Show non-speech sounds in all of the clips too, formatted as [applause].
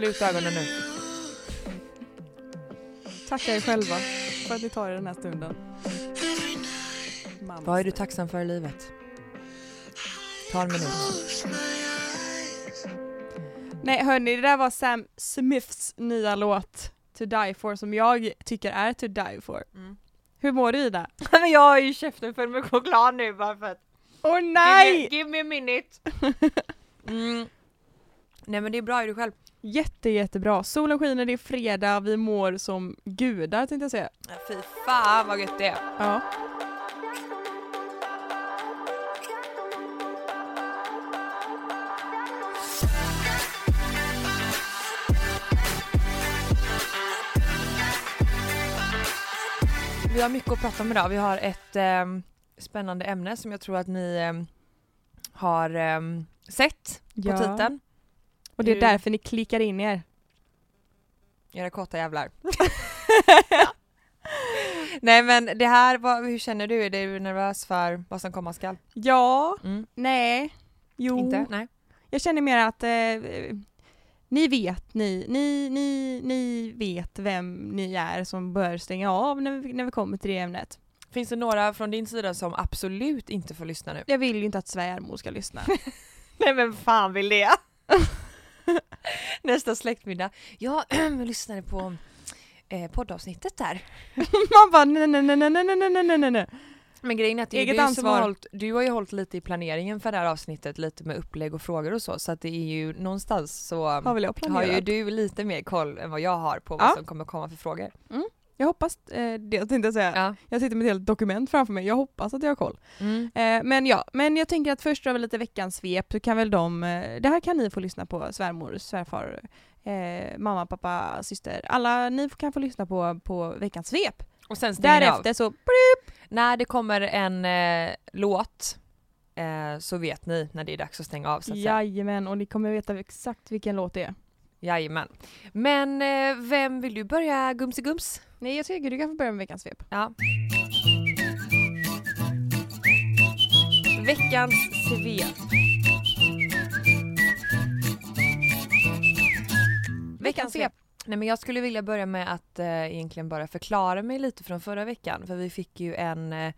Slut ögonen nu. Tacka er själva för att ni tar er den här stunden. Mamma. Vad är du tacksam för i livet? Ta en minut. Nej hörni, det där var Sam Smiths nya låt To Die For som jag tycker är To Die For. Mm. Hur mår du Ida? [laughs] Men jag har ju käften full med choklad nu bara för att Åh Give me, nej! give me a minute. [laughs] Mm. Nej men det är bra, är du själv? Jätte jättebra. Solen skiner, det är fredag, vi mår som gudar tänkte jag säga. Ja, Fy fan vad gött det är. Ja. Vi har mycket att prata om idag. Vi har ett ehm, spännande ämne som jag tror att ni ehm, har ehm, sett på Ja. titeln. Och det är Du- därför ni klickar in er. Era kåta jävlar. [laughs] Nej men det här, vad, hur känner du? Är du nervös för vad som komma skall? Ja, Mm. nej, jo. Inte? Nej. Jag känner mer att eh, ni vet, ni, ni, ni, ni vet vem ni är som bör stänga av när vi, när vi kommer till det ämnet. Finns det några från din sida som absolut inte får lyssna nu? Jag vill ju inte att svärmor ska lyssna. [laughs] Nej men fan vill det? [laughs] nästa släktmiddag. Jag [clears throat] lyssnade på eh, poddavsnittet där. [laughs] Man bara nej, nej, nej, nej, nej, nej, nej, nej. Men grejen är att det är du, ansvar. Har hållit, du har ju hållit lite i planeringen för det här avsnittet, lite med upplägg och frågor och så, så att det är ju någonstans så har, har ju du lite mer koll än vad jag har på vad som kommer komma för frågor. Mm. Jag hoppas eh, det tänkte jag säga. Ja. Jag sitter med ett helt dokument framför mig, jag hoppas att jag har koll. Mm. Eh, men ja, men jag tänker att först drar vi lite veckans svep, så kan väl de, eh, det här kan ni få lyssna på, svärmor, svärfar, eh, mamma, pappa, syster, alla ni kan få lyssna på, på veckans svep. Och sen ni av. Därefter så, När det kommer en eh, låt eh, så vet ni när det är dags att stänga av så att jajamän, och ni kommer veta exakt vilken låt det är. Jajamän. Men eh, vem vill du börja Gumsigums? Nej jag tycker du kan få börja med veckans svep. Ja. Veckans svep. Veckans svep. Nej men jag skulle vilja börja med att eh, egentligen bara förklara mig lite från förra veckan för vi fick ju en eh,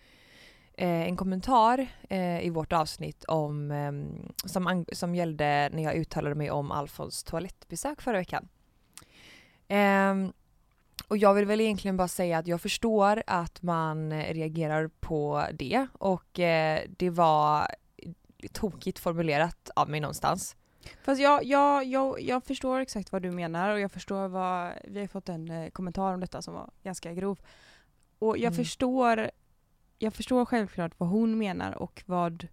en kommentar eh, i vårt avsnitt om, eh, som, som gällde när jag uttalade mig om Alfons toalettbesök förra veckan. Ehm, och jag vill väl egentligen bara säga att jag förstår att man eh, reagerar på det och eh, det var tokigt formulerat av mig någonstans. Fast jag, jag, jag, jag förstår exakt vad du menar och jag förstår vad, vi har fått en eh, kommentar om detta som var ganska grov. Och jag Mm. förstår, jag förstår självklart vad hon menar och vad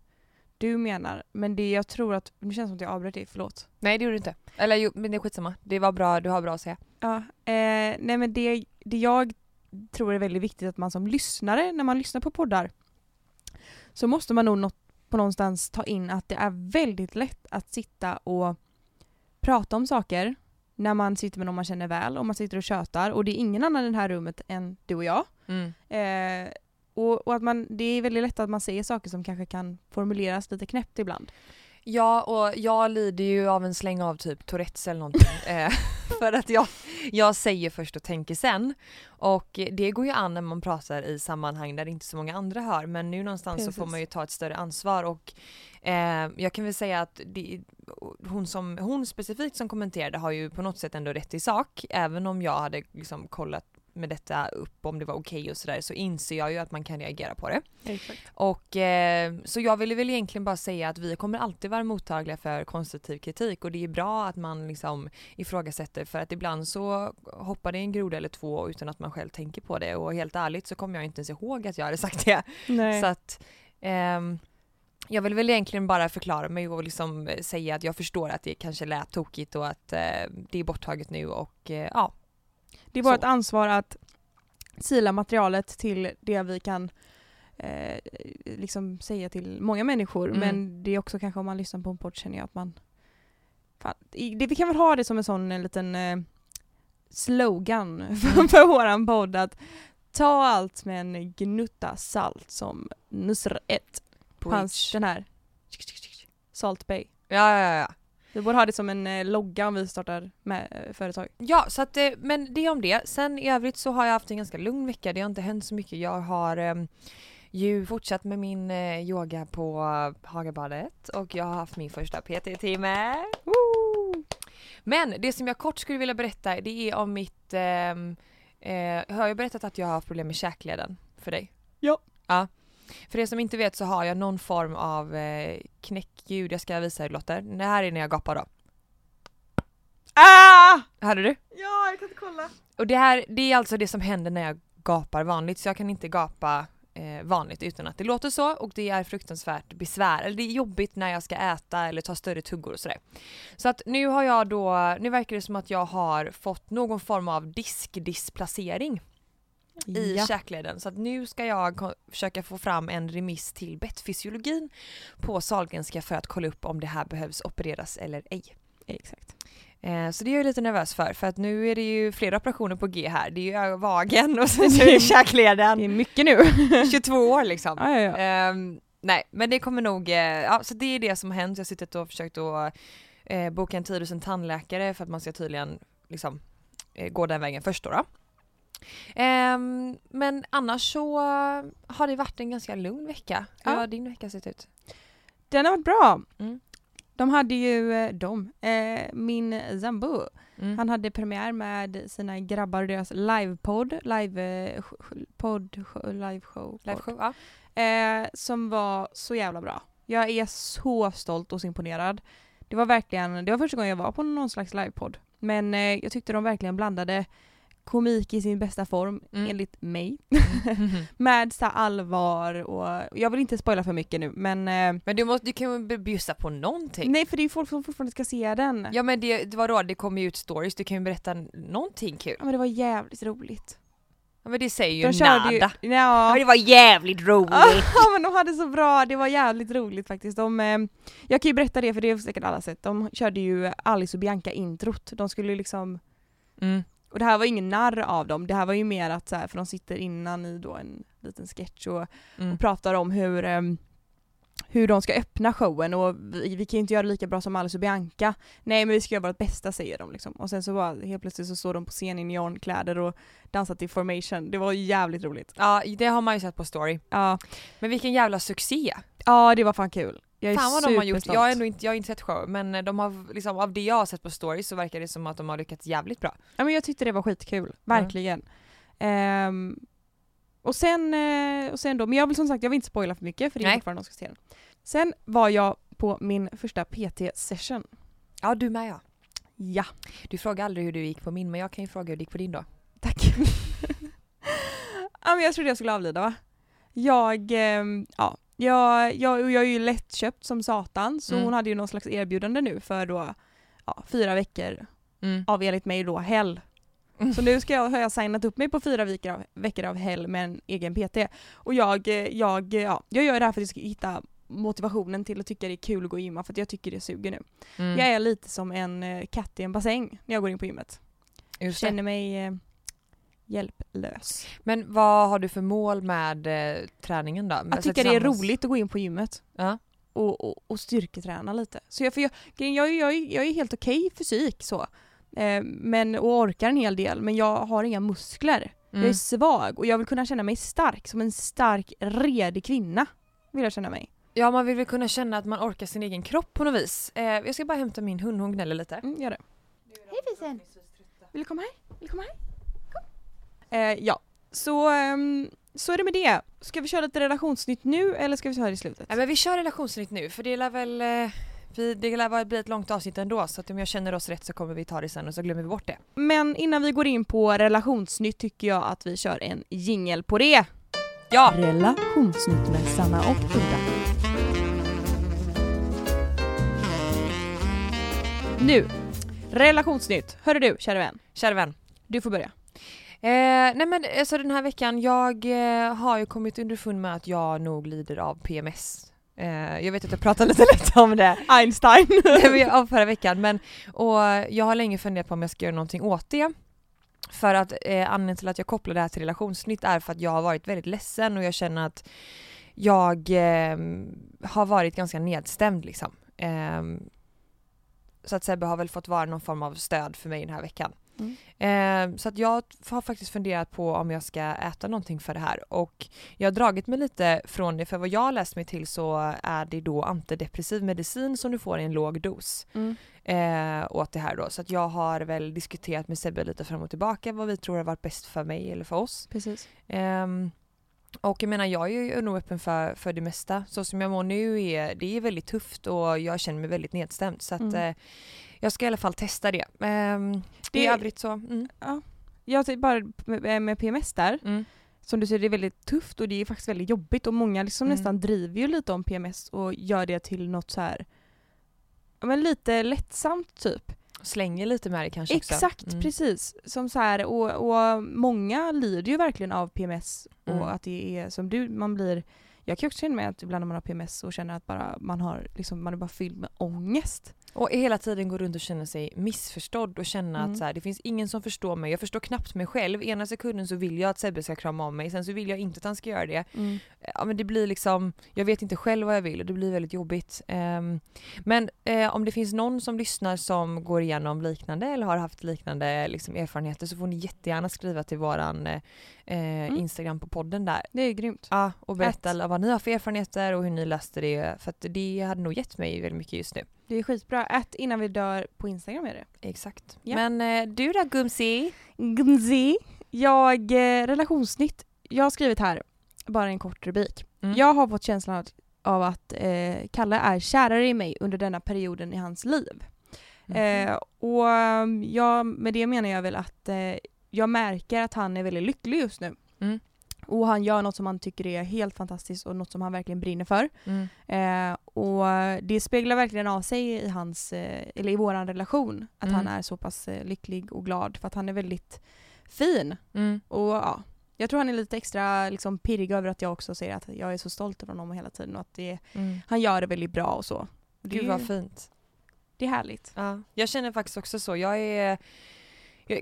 du menar. Men det jag tror att, nu känns det som att jag avbröt dig, förlåt. Nej det gjorde du inte. Eller jo, men det är skitsamma. Det var bra, du har bra att säga. Ja, eh, nej men det, det jag tror är väldigt viktigt att man som lyssnare, när man lyssnar på poddar, så måste man nog nå- på någonstans ta in att det är väldigt lätt att sitta och prata om saker när man sitter med någon man känner väl och man sitter och tjötar och det är ingen annan i det här rummet än du och jag. Mm. Eh, och, och att man, det är väldigt lätt att man säger saker som kanske kan formuleras lite knäppt ibland. Ja, och jag lider ju av en släng av typ Tourettes eller någonting. [laughs] eh, för att jag, jag säger först och tänker sen. Och det går ju an när man pratar i sammanhang där inte så många andra hör. Men nu någonstans så får Precis. man ju ta ett större ansvar och eh, jag kan väl säga att det, hon, som, hon specifikt som kommenterade har ju på något sätt ändå rätt i sak. Även om jag hade liksom kollat med detta upp om det var okej och sådär så inser jag ju att man kan reagera på det. Exakt. Och eh, så jag ville väl egentligen bara säga att vi kommer alltid vara mottagliga för konstruktiv kritik och det är bra att man liksom ifrågasätter för att ibland så hoppar det en groda eller två utan att man själv tänker på det och helt ärligt så kommer jag inte ens ihåg att jag hade sagt det. Nej. Så att ehm, jag vill väl egentligen bara förklara mig och liksom eh, säga att jag förstår att det kanske lät tokigt och att eh, det är borttaget nu och eh, ja. Det är vårt ansvar att sila materialet till det vi kan eh, liksom säga till många människor. Mm. Men det är också kanske om man lyssnar på en podd känner jag att man... Fan, det, vi kan väl ha det som en sån en liten eh, slogan [laughs] för, för våran podd att ta allt med en gnutta salt som Nusret. Hans, den här Salt Bay. Ja, ja, ja. Vi borde ha det som en eh, logga om vi startar med eh, företag. Ja, så att, eh, men det om det. Sen i övrigt så har jag haft en ganska lugn vecka. Det har inte hänt så mycket. Jag har eh, ju fortsatt med min eh, yoga på Hagabadet och jag har haft min första PT-timme. Men det som jag kort skulle vilja berätta det är om mitt... ehm, eh, har jag berättat att jag har haft problem med käkleden för dig? Ja. Ja. För er som inte vet så har jag någon form av eh, knäckljud. Jag ska visa er Lotter. Det här är när jag gapar då. Ah! Hörde du? Ja, jag kan inte kolla. Och det här, det är alltså det som händer när jag gapar vanligt så jag kan inte gapa eh, vanligt utan att det låter så och det är fruktansvärt besvär, eller det är jobbigt när jag ska äta eller ta större tuggor och sådär. Så att nu har jag då, nu verkar det som att jag har fått någon form av diskdisplacering i Ja. käkleden. Så nu ska jag försöka få fram en remiss till bettfysiologin på Sahlgrenska för att kolla upp om det här behövs opereras eller ej. Exakt. Eh, så det är jag lite nervös för, för att nu är det ju flera operationer på G här. Det är ju vagen och sen är det [laughs] Det käkleden. är mycket nu. [laughs] 22 år liksom. ja, ja, ja. Ehm, nej, men det kommer nog, eh, ja så det är det som har hänt. Jag har suttit och försökt att eh, boka en tid hos en tandläkare för att man ska tydligen liksom gå den vägen först då. då. Ehm, men annars så har det varit en ganska lugn vecka. Hur Ja. har din vecka sett ut? Den har varit bra. Mm. De hade ju, eh, de, eh, min Zambo, Mm. han hade premiär med sina grabbar och deras livepodd, live, eh, sh- sh- podd, sh- live show, Live podd. show? Ja. Eh, som var så jävla bra. Jag är så stolt och så imponerad. Det var verkligen, det var första gången jag var på någon slags livepodd. Men eh, jag tyckte de verkligen blandade komik i sin bästa form, Mm. enligt mig. [laughs] Mhm. med så allvar och, jag vill inte spoila för mycket nu men eh, Men du, måste, du kan ju bjussa på någonting. nej för det är ju folk som fortfarande ska se den. Ja. Ja men det, det var då det kommer ju ut stories, du kan ju berätta någonting kul. men det var jävligt roligt. Ja men det säger ju De nada. ju, ja. Ja, det var jävligt roligt! [laughs] Ja men de hade så bra, det var jävligt roligt faktiskt. De, eh, jag kan ju berätta det för det har säkert alla sett. De körde ju Alice och Bianca introt. De skulle ju liksom, Mm. Och det här var ingen narr av dem, det här var ju mer att så här, för de sitter innan i då en liten sketch och, Mm. och pratar om hur ehm, hur de ska öppna showen och vi, vi kan ju inte göra det lika bra som Alice och Bianca. Nej men vi ska göra vårt bästa säger de liksom. Och sen så bara helt plötsligt så står de på scen i neonkläder och dansar till formation. Det var jävligt roligt. Ja det har man ju sett på story. Ja, Men vilken jävla succé! ja det var fan kul. Jag är Fan vad de har gjort, jag har ändå inte, jag har inte sett show men de har liksom, av det jag har sett på story så verkar det som att de har lyckats jävligt bra. Ja men jag tyckte det var skitkul, verkligen. Ehm, och, sen, eh, och sen då, men jag vill som sagt jag vill inte spoila för mycket för det är Nej. fortfarande de ska se den. Sen var jag på min första PT-session. Ja du med ja. Ja, Du frågar aldrig hur du gick på min men jag kan ju fråga hur det gick på din då. tack. [laughs] ja men jag trodde jag skulle avlida va? Jag, ehm, ja, jag, jag, jag är ju lättköpt som satan så Mm. hon hade ju någon slags erbjudande nu för då ja, fyra veckor Mm. av enligt mig då hell. Mm. Så nu ska jag, har jag signat upp mig på fyra veckor av, veckor av hell med en egen PT. Och jag, jag, ja, jag gör det här för att jag ska hitta motivationen till att tycka det är kul att gå och gymma för att jag tycker det suger nu. Mm. Jag är lite som en eh, katt i en bassäng när jag går in på gymmet. Just. Känner mig eh, hjälplös. Men vad har du för mål med eh, träningen då? Med- Jag alltså tycker det är roligt att gå in på gymmet Ja. och, och, och styrketräna lite. Så jag, för jag, jag, jag, jag är helt okej fysik så. Eh, men, och orkar en hel del men jag har inga muskler. Jag är Mm. svag och jag vill kunna känna mig stark, som en stark, redig kvinna. Vill jag känna mig. Ja man vill väl kunna känna att man orkar sin egen kropp på något vis. Eh, jag ska bara hämta min hund, hon gnäller lite. Mm, gör det. Hej fisen! Vill du komma här? Vill du komma här? Eh, ja, så, um, så är det med det. Ska vi köra lite relationsnytt nu eller ska vi köra det i slutet? Ja, men vi kör relationsnytt nu för det lär väl. Eh, vi, det lär bli ett långt avsnitt ändå så att om jag känner oss rätt så kommer vi ta det sen och så glömmer vi bort det. Men innan vi går in på relationsnytt tycker jag att vi kör en jingel på det. Ja! Relationsnytt med Sanna och Udda. Nu, relationsnytt. Hörru du, kära vän. Kära vän. Du får börja. Eh, nej men alltså den här veckan, jag eh, har ju kommit underfund med att jag nog lider av PMS. Eh, jag vet att jag pratade lite lätt om det Einstein. [laughs] Av förra veckan men och jag har länge funderat på om jag ska göra någonting åt det. För att eh, anledningen till att jag kopplar det här till relationsnytt är för att jag har varit väldigt ledsen och jag känner att jag eh, har varit ganska nedstämd liksom. Eh, så att Sebbe har väl fått vara någon form av stöd för mig den här veckan. Mm. Eh, så att jag har faktiskt funderat på om jag ska äta någonting för det här och jag har dragit mig lite från det för vad jag har läst mig till så är det då antidepressiv medicin som du får i en låg dos Mm. eh, åt det här då. Så att jag har väl diskuterat med Sebbe lite fram och tillbaka vad vi tror har varit bäst för mig eller för oss. Precis. Ehm, och jag menar jag är ju nog öppen för, för det mesta. Så som jag mår nu är det är väldigt tufft och jag känner mig väldigt nedstämd. Så att Mm. Eh, jag ska i alla fall testa det. Ehm, Det- I övrigt så, mm, Jag tycker bara med, med PMS där, mm, som du säger det är väldigt tufft och det är faktiskt väldigt jobbigt och många liksom Mm. nästan driver ju lite om PMS och gör det till något så här ja, men lite lättsamt typ. slänger lite med det kanske också. Exakt, Mm. precis. Som så här, och, och många lider ju verkligen av PMS Mm. och att det är som du, man blir jag kan också känna mig att ibland när man har PMS och känner att bara man har liksom, man är bara fylld med ångest. Och hela tiden gå runt och känna sig missförstådd och känna Mm. att så här, det finns ingen som förstår mig. Jag förstår knappt mig själv. Ena sekunden så vill jag att Sebbe ska krama om mig, sen så vill jag inte att han ska göra det. Ja men det blir liksom, jag vet inte själv vad jag vill och det blir väldigt jobbigt. Ehm, men eh, om det finns någon som lyssnar som går igenom liknande eller har haft liknande liksom, erfarenheter så får ni jättegärna skriva till våran eh, Mm. Instagram på podden där. Det är grymt. Ja, och berätta Ett. vad ni har för erfarenheter och hur ni löste det. För att det hade nog gett mig väldigt mycket just nu. Det är skitbra. Ät innan vi dör på Instagram är det. Exakt. Ja. Men eh, du då Gumsi? Gumzi. Jag, eh, relationsnytt. Jag har skrivit här, bara en kort rubrik. Mm. Jag har fått känslan av, av att eh, Kalle är kärare i mig under denna perioden i hans liv. Mhm. Eh, och jag, med det menar jag väl att eh, jag märker att han är väldigt lycklig just nu. Mm. Och han gör något som han tycker är helt fantastiskt och något som han verkligen brinner för. Mm. Eh, och det speglar verkligen av sig i hans, eh, eller i våran relation. Att Mm. han är så pass eh, lycklig och glad för att han är väldigt fin. Mm. Och ja, jag tror han är lite extra liksom, pirrig över att jag också säger att jag är så stolt över honom hela tiden och att det, Mm. han gör det väldigt bra och så. Det, Gud vad fint. det är härligt. Ja. Jag känner faktiskt också så. Jag är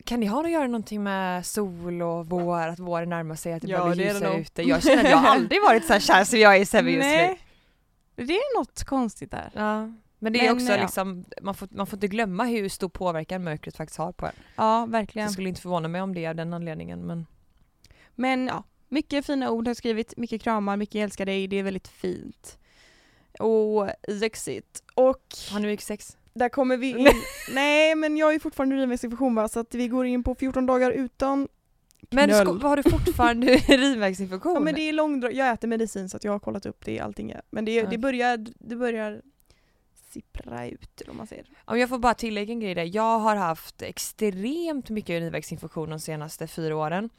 kan det ha att göra någonting med sol och vår, att våren närmar sig, att det Ja, börjar bli är det ljusare ute? Jag känner att jag har aldrig varit så här kär som jag är i Sebbe just nu. Det är något konstigt där. Ja. Men det är Men, också ja. liksom, man får, man får inte glömma hur stor påverkan mörkret faktiskt har på en. Ja, Jag verkligen. skulle inte förvåna mig om det är av den anledningen men Men ja, mycket fina ord har skrivit, mycket kramar, mycket älskar dig, det är väldigt fint. Och sexigt. Och har ni sex? Där kommer vi in. [laughs] Nej men jag är fortfarande i urinvägsinfektion va, så att vi går in på 14 dagar utan Men Knull. sko- har du fortfarande [laughs] [laughs] urinvägsinfektion? Ja men det är långdrag, jag äter medicin så att jag har kollat upp det allting. är- Men det, det, börjar, det börjar sippra ut vad man säger. Om jag får bara tillägga en grej där. Jag har haft extremt mycket urinvägsinfektion de senaste fyra åren.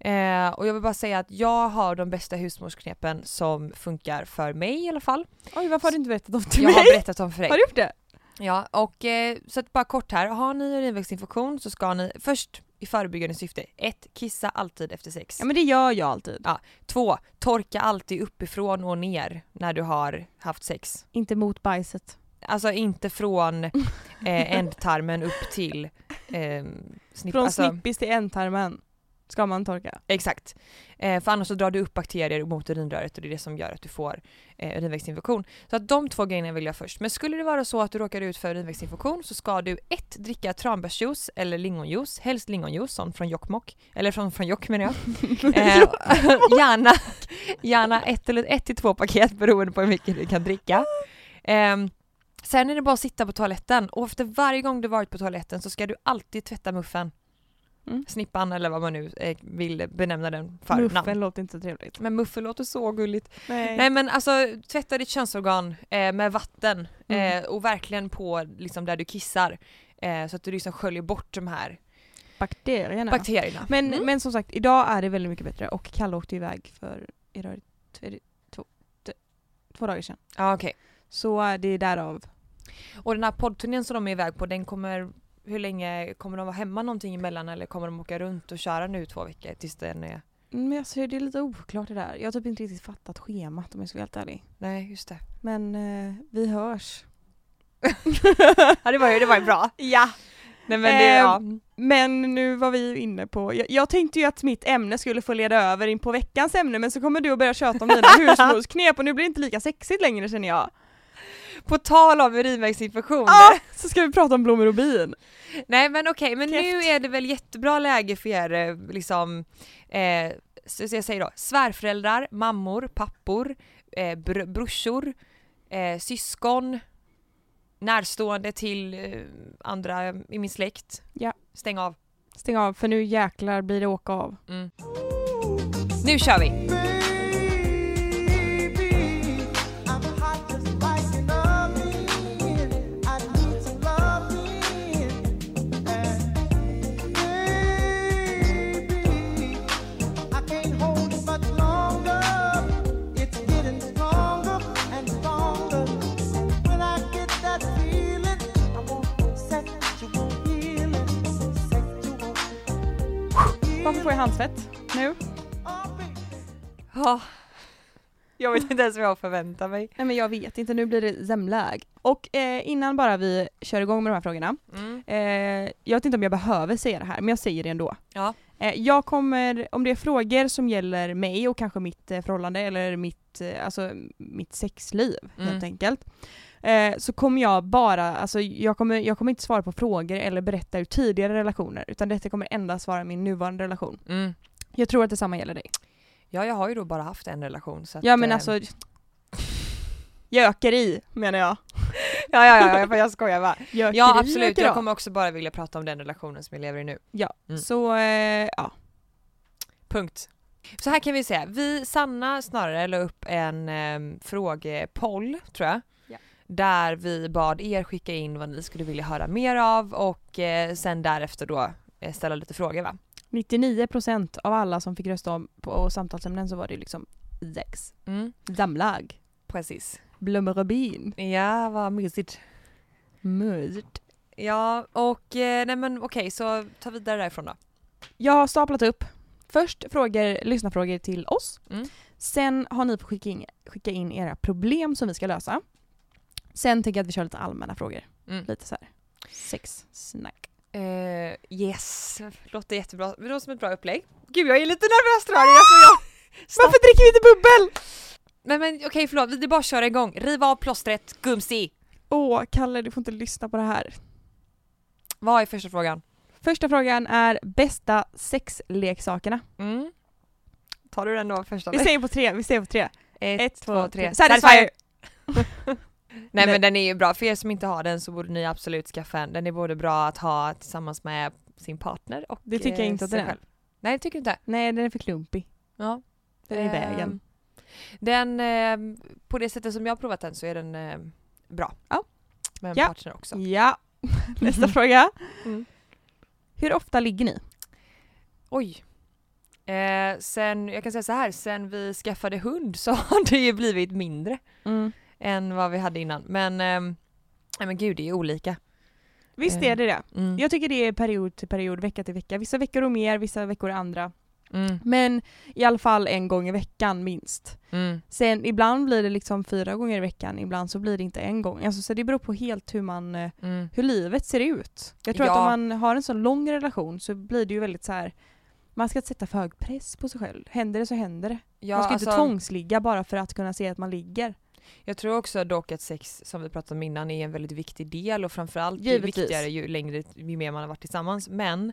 Eh, och jag vill bara säga att jag har de bästa husmorsknepen som funkar för mig i alla fall. Oj varför har du inte berättat om till Jag mig? har berättat dem för dig. Har du gjort det? Ja, och eh, så att bara kort här. Har ni urinvägsinfektion så ska ni först i förebyggande syfte. ett, Kissa alltid efter sex. Ja men det gör jag alltid. Ja. Två, Torka alltid uppifrån och ner när du har haft sex. Inte mot bajset. Alltså inte från eh, [laughs] ändtarmen upp till eh, snipp. Från alltså, snippis till ändtarmen ska man torka. Exakt. Eh, för annars så drar du upp bakterier mot urinröret och det är det som gör att du får eh, urinvägsinfektion. Så att de två grejerna vill jag först. Men skulle det vara så att du råkar ut för urinvägsinfektion så ska du ett dricka tranbärsjuice eller lingonjuice, helst lingonjuice, sån från Jokkmokk. Eller från, från Jokk menar jag. [laughs] Eh, [laughs] gärna, gärna ett eller ett till två paket beroende på hur mycket du kan dricka. Ehm, sen är det bara att sitta på toaletten och efter varje gång du varit på toaletten så ska du alltid tvätta muffen. Mm. Snippan eller vad man nu eh, vill benämna den för Muffen namn. låter inte så trevligt. Men muffen låter så gulligt. Nej. Nej men alltså tvätta ditt könsorgan eh, med vatten Mm. eh, och verkligen på liksom där du kissar. Eh, så att du liksom sköljer bort de här Bakterierna. bakterierna. men, Mm. men som sagt, idag är det väldigt mycket bättre och Kalle åkte iväg för idag är två, är två, dagar sedan. Ja okej. Så är det därav. Och den här poddturnén som de är iväg på, den kommer, hur länge, kommer de vara hemma någonting emellan eller kommer de åka runt och köra nu två veckor tills den är, Men jag ser det är lite oklart det där. Jag har typ inte riktigt fattat schemat om jag ska vara helt ärlig. nej just det. Men eh, vi hörs. [laughs] Ja det var ju, det var ju bra. Ja. Nej men det, ja. Ehm, Men nu var vi ju inne på, jag, jag tänkte ju att mitt ämne skulle få leda över in på veckans ämne men så kommer du att börja köta om dina [laughs] husmorsknep och nu blir det inte lika sexigt längre känner jag. På tal om urinvägsinfektioner. Ja, så ska vi prata om blommor och bin. Nej men okej, men nu Kräft. är det väl jättebra läge för er eh, liksom, eh, så så jag säger då, svärföräldrar, mammor, pappor, eh, br- brorsor, eh, syskon, närstående till eh, andra i min släkt. Ja. Stäng av. Stäng av för nu jäklar blir det åka av. Mm. Nu kör vi! Får jag handsvett nu? Ja. Jag vet inte ens vad jag förväntar mig. Nej men jag vet inte, nu blir det zemläg. Och eh, innan bara vi kör igång med de här frågorna. Mm. Eh, jag vet inte om jag behöver säga det här, men jag säger det ändå. Ja. Eh, jag kommer, om det är frågor som gäller mig och kanske mitt eh, förhållande eller mitt, eh, alltså, mitt sexliv Mm. helt enkelt. Eh, så kommer jag bara, alltså jag kommer, jag kommer inte svara på frågor eller berätta ur tidigare relationer utan detta kommer endast vara min nuvarande relation. Mm. Jag tror att detsamma gäller dig. Ja, jag har ju då bara haft en relation så att, Ja men eh, alltså Göker i menar jag. [laughs] Ja, ja, ja, jag, jag skojar bara. [laughs] Göker Ja absolut, jag kommer också bara vilja prata om den relationen som jag lever i nu. Ja, Mm. så eh, ja. Punkt. Så här kan vi säga, vi, Sanna snarare la upp en eh, frågepoll tror jag. Där vi bad er skicka in vad ni skulle vilja höra mer av och eh, sen därefter då eh, ställa lite frågor va? 99% av alla som fick rösta om på samtalsämnen så var det liksom sex. Mm, Damlag. precis. Bin. Ja, vad mysigt. Mysigt. Ja, och eh, nej men okej, så ta vidare därifrån då. Jag har staplat upp först frågor, lyssnarfrågor till oss. Mm. Sen har ni fått skicka in, skicka in era problem som vi ska lösa. Sen tänker jag att vi kör lite allmänna frågor. Mm. Lite så här. Sexsnack. Eh, yes, låter jättebra. Det låter som ett bra upplägg. Gud jag är lite nervös tror jag, [laughs] jag Varför dricker vi inte bubbel? Men, men okej förlåt, det är bara köra igång. Riv av plåstret, Gumsi! Åh, Kalle du får inte lyssna på det här. Vad är första frågan? Första frågan är bästa sexleksakerna. Mm. Tar du den då första? Vi säger på tre, vi säger på tre. Ett, Ett, två, tre. Satisfyer! [laughs] Nej men den är ju bra, för er som inte har den så borde ni absolut skaffa en. Den är både bra att ha tillsammans med sin partner och Det tycker jag eh, inte att den är. själv. Nej det tycker du inte? Nej den är för klumpig. Ja. Den är i vägen. Ehm, Den, eh, på det sättet som jag har provat den så är den eh, bra. Ja. Med en Ja. partner också. Ja. [laughs] Nästa fråga. Mm. Hur ofta ligger ni? Oj. Eh, sen, jag kan säga så här, sen vi skaffade hund så [laughs] har det ju blivit mindre än vad vi hade innan. Men, nej men gud det är olika. Visst Eh, är det det. Mm. Jag tycker det är period till period, vecka till vecka. Vissa veckor är mer, vissa veckor är andra. Mm. Men i alla fall en gång i veckan minst. Mm. Sen ibland blir det liksom fyra gånger i veckan, ibland så blir det inte en gång. Alltså, så det beror på helt hur man eh, Mm. hur livet ser ut. Jag tror att Ja. om man har en så lång relation så blir det ju väldigt så här. man ska inte sätta för hög press på sig själv. Händer det så händer det. Ja, man ska inte alltså, tvångsligga bara för att kunna se att man ligger. Jag tror också dock att sex, som vi pratade om innan, är en väldigt viktig del och framförallt ju Givetvis. viktigare ju längre, ju mer man har varit tillsammans. Men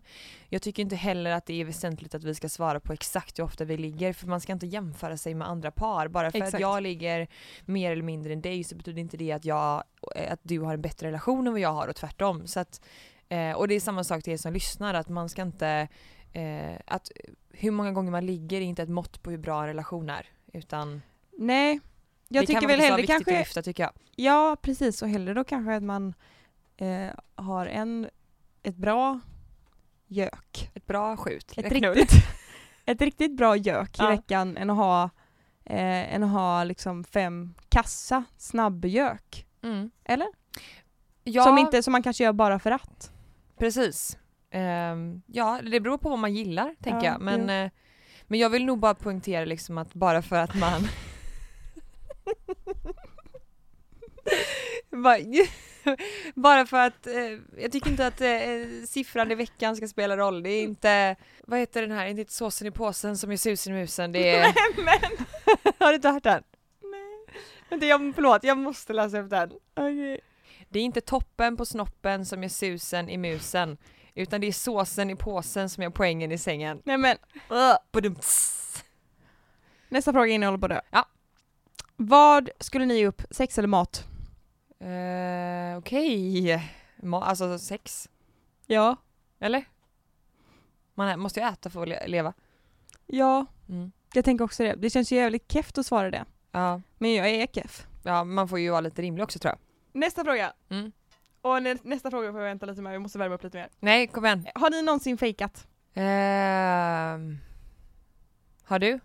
jag tycker inte heller att det är väsentligt att vi ska svara på exakt hur ofta vi ligger för man ska inte jämföra sig med andra par. Bara för Exakt. att jag ligger mer eller mindre än dig så betyder inte det att, jag, att du har en bättre relation än vad jag har och tvärtom. Så att, eh, och det är samma sak till er som lyssnar, att man ska inte eh, att hur många gånger man ligger är inte ett mått på hur bra en relation är. Utan Nej. Jag det tycker kan väl hellre viktigt att kanske, lyfta tycker jag. ja precis och hellre då kanske att man eh, har en, ett bra gök. Ett bra skjut. Ett riktigt, [laughs] ett riktigt bra gök Ja. i veckan än att ha, eh, än att ha liksom fem kassa snabbgök. Mm. Eller? Ja, Som, inte, som man kanske gör bara för att. precis. Ehm, ja, det beror på vad man gillar tänker Ja, jag. Men, jo. eh, men jag vill nog bara poängtera liksom att bara för att man [laughs] [laughs] bara, för att, eh, jag tycker inte att eh, siffran i veckan ska spela roll. Det är inte, vad heter den här, det är inte såsen i påsen som är susen i musen. Det är... men, [laughs] Har du inte hört den? nej. Vänta, jag, förlåt, jag måste läsa upp den. Okej. Det är inte toppen på snoppen som är susen i musen, utan det är såsen i påsen som är poängen i sängen. Nej men, nästa fråga innan jag håller på det. Ja. Vad skulle ni ge upp, sex eller mat? Eh, Okej, Ma- alltså sex, Ja. eller? Man måste ju äta för att le- leva. Ja, Mm. jag tänker också det. Det känns ju jävligt keft att svara det. Ja. Men jag är keff. ja, man får ju vara lite rimlig också tror jag. Nästa fråga. Mm. Och nä nästa fråga får jag vänta lite med, vi måste värma upp lite mer. Nej, kom igen. Har ni någonsin fejkat? Ehm, har du?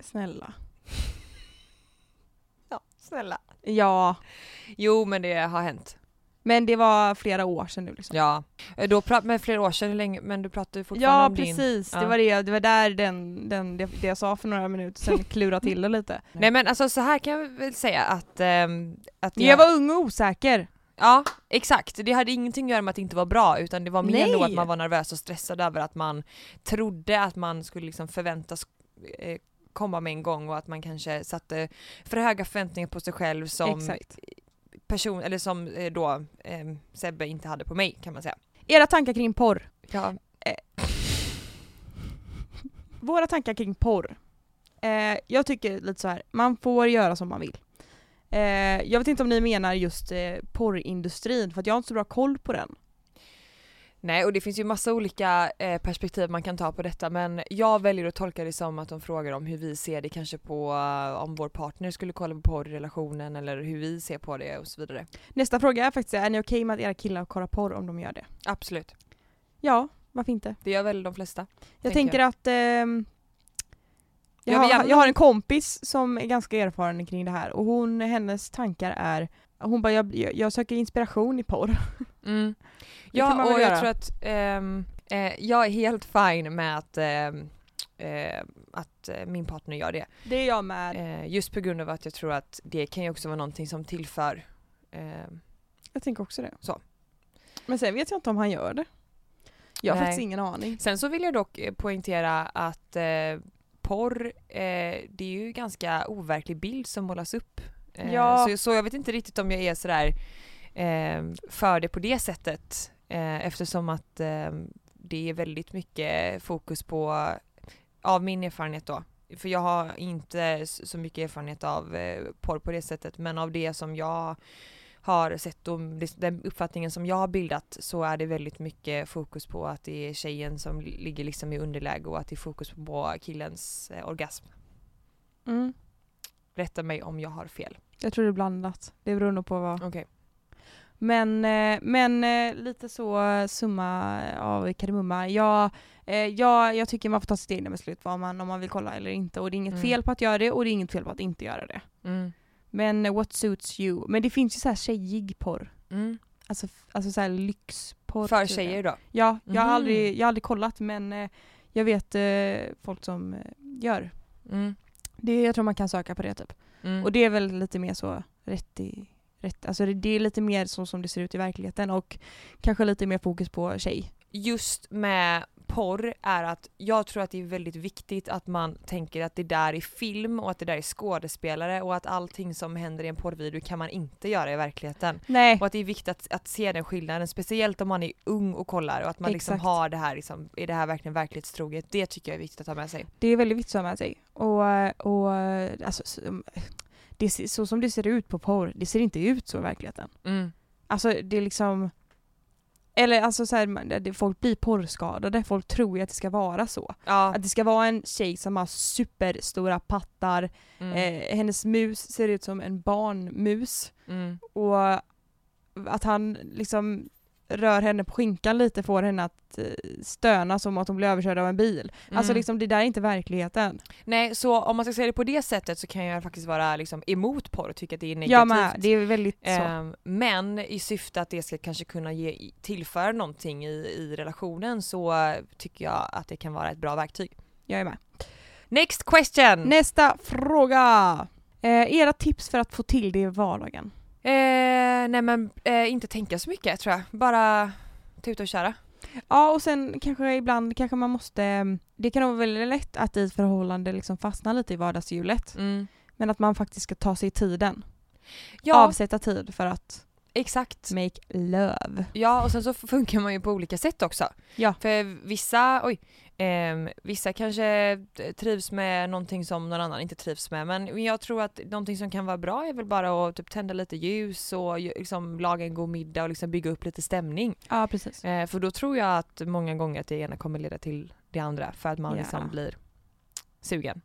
Snälla. Ja, snälla. Ja, Jo, men det har hänt. men det var flera år sedan nu liksom. Ja. Eh, Då prat med flera år sedan, hur länge, men du pratar ju fortfarande Ja om din... precis, Ja. det var det, det var där den, den, det, det jag sa för några minuter sedan [laughs] klurade till det lite. Nej men alltså så här kan jag väl säga att... ehm, att Jag var ung och osäker. Ja, exakt. Det hade ingenting att göra med att det inte var bra utan det var mer Nej. då att man var nervös och stressad över att man trodde att man skulle liksom förväntas eh, komma med en gång och att man kanske satte för höga förväntningar på sig själv som Exakt. person, eller som eh, då eh, Sebbe inte hade på mig kan man säga. Era tankar kring porr? Ja, Våra tankar kring porr. Eh, jag tycker lite så här. man får göra som man vill. Eh, jag vet inte om ni menar just eh, porrindustrin, för att jag har inte så bra koll på den. Nej och det finns ju massa olika eh, perspektiv man kan ta på detta men jag väljer att tolka det som att de frågar om hur vi ser det kanske på eh, om vår partner skulle kolla på porr i relationen eller hur vi ser på det och så vidare. Nästa fråga är faktiskt, är ni okej med att era killar kollar porr om de gör det? Absolut, Ja, varför inte? det gör väl de flesta. Jag Tänker tänker att ehm, jag, Jag har, jag har en kompis som är ganska erfaren kring det här och hon, hennes tankar är hon bara, jag, jag, jag söker inspiration i porr. Mm. Ja, och jag göra. tror att ehm, eh, jag är helt fine med att, ehm, eh, att eh, min partner gör det. Det är jag med. Eh, just på grund av att jag tror att det kan ju också vara någonting som tillför. ehm, Jag tänker också det. Så. Men sen vet jag inte om han gör det. Jag har Nej. faktiskt ingen aning. Sen så vill jag dock eh, poängtera att eh, porr, det är ju ganska overklig bild som målas upp. Eh, Ja. så, så jag vet inte riktigt om jag är sådär eh, för det på det sättet eh, eftersom att eh, det är väldigt mycket fokus på, av min erfarenhet då, för jag har inte så mycket erfarenhet av eh, porr på det sättet men av det som jag har sett och den uppfattningen som jag har bildat så är det väldigt mycket fokus på att det är tjejen som li- ligger liksom i underläge och att det är fokus på killens eh, orgasm. Mm. Rätta mig om jag har fel. Jag tror det är blandat. Det beror nog på vad. Okej. Men, eh, men eh, lite så eh, summa av kardemumma. Jag, jag, jag tycker man får ta sitt egna beslut vad man, om man vill kolla eller inte. Och det är inget Mm. fel på att göra det och det är inget fel på att inte göra det. Mm. Men what suits you? Men det finns ju så här tjejig porr. Mm. Alltså, alltså så här lyxporr. För typ. tjejer då? Ja, jag har, Mhm. aldrig, jag har aldrig kollat men jag vet folk som gör. Det, jag tror man kan söka på det typ. Mm. Och det är väl lite mer så rätt i rätt, alltså det, det är lite mer så som det ser ut i verkligheten och kanske lite mer fokus på tjej. Just med porr är att jag tror att det är väldigt viktigt att man tänker att det där är film och att det där är skådespelare och att allting som händer i en porrvideo kan man inte göra i verkligheten. Nej, Och att det är viktigt att, att se den skillnaden, speciellt om man är ung och kollar och att man liksom Exakt. har det här, liksom, är det här verkligen verklighetstroget? Det tycker jag är viktigt att ha med sig. det är väldigt viktigt att ha med sig. Och, och alltså, så, det, ser- så som det ser ut på porr, det ser inte ut så i verkligheten. Mm. Alltså det är liksom eller alltså så här, folk blir porrskadade, folk tror ju att det ska vara så. Ja. Att det ska vara en tjej som har superstora pattar, Mm. eh, hennes mus ser ut som en barnmus Mm. och att han liksom rör henne på skinkan lite får henne att eh, stöna som att hon blir överkörd av en bil. Alltså Mm. liksom det där är inte verkligheten. Nej, så om man ska säga det på det sättet så kan jag faktiskt vara liksom emot porr och tycka att det är negativt. Jag med, det är väldigt så. Ehm, men i syfte att det ska kanske kunna ge, tillföra någonting i, i relationen så tycker jag att det kan vara ett bra verktyg. Jag är med. Next question! Nästa fråga! Eh, era tips för att få till det i vardagen? Eh, nej men eh, inte tänka så mycket tror jag. Bara tuta och köra. Ja och sen kanske ibland kanske man måste, det kan nog vara väldigt lätt att i ett förhållande liksom fastna lite i vardagshjulet. Men att man faktiskt ska ta sig tiden. Ja, Avsätta tid för att exakt. make love. Ja och sen så funkar man ju på olika sätt också. Ja. För vissa, oj, ehm, vissa kanske trivs med någonting som någon annan inte trivs med men jag tror att någonting som kan vara bra är väl bara att typ tända lite ljus och liksom laga en god middag och liksom bygga upp lite stämning. Ja precis. Eh, för då tror jag att många gånger att det ena kommer leda till det andra för att man Ja. liksom blir sugen.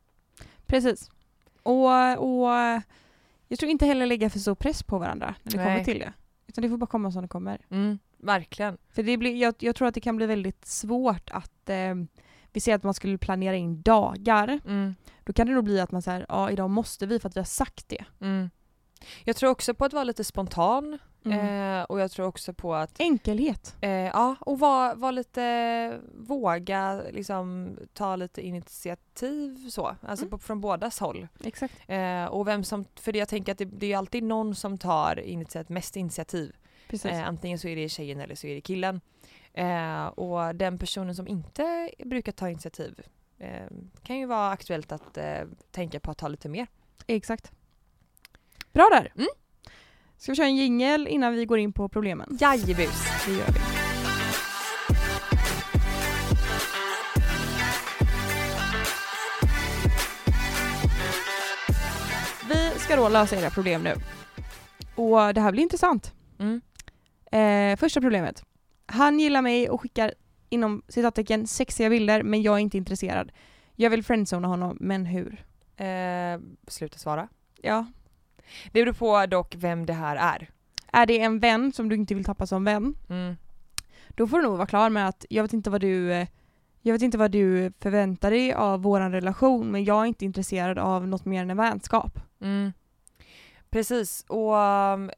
Precis. Och, och jag tror inte heller lägga för stor press på varandra när det Nej. kommer till det. Utan det får bara komma som det kommer. Mm, verkligen. För det blir, jag, jag tror att det kan bli väldigt svårt att eh, vi ser att man skulle planera in dagar. Mm. Då kan det nog bli att man säger ja idag måste vi för att vi har sagt det. Mm. Jag tror också på att vara lite spontan Mm. eh, och jag tror också på att Enkelhet. eh, ja, och vara var lite våga liksom ta lite initiativ så, alltså Mm. på, från bådas håll. Exakt. Eh, och vem som, för det jag tänker att det, det är alltid någon som tar initiativ, mest initiativ. Precis. Eh, antingen så är det tjejen eller så är det killen. Eh, och den personen som inte brukar ta initiativ eh, kan ju vara aktuellt att eh, tänka på att ta lite mer. Exakt. Bra där. Mm. Ska vi köra en jingel innan vi går in på problemen? Jajebus! Det gör vi. Vi ska då lösa era problem nu. Och det här blir intressant. Mm. Eh, första problemet. Han gillar mig och skickar inom citattecken sexiga bilder men jag är inte intresserad. Jag vill friendzona honom, men hur? Eh, sluta svara. Ja. Det beror på dock vem det här är. Är det en vän som du inte vill tappa som vän, Mm. då får du nog vara klar med att jag vet inte vad du jag vet inte vad du förväntar dig av våran relation men jag är inte intresserad av något mer än en vänskap. Mm. Precis, och um,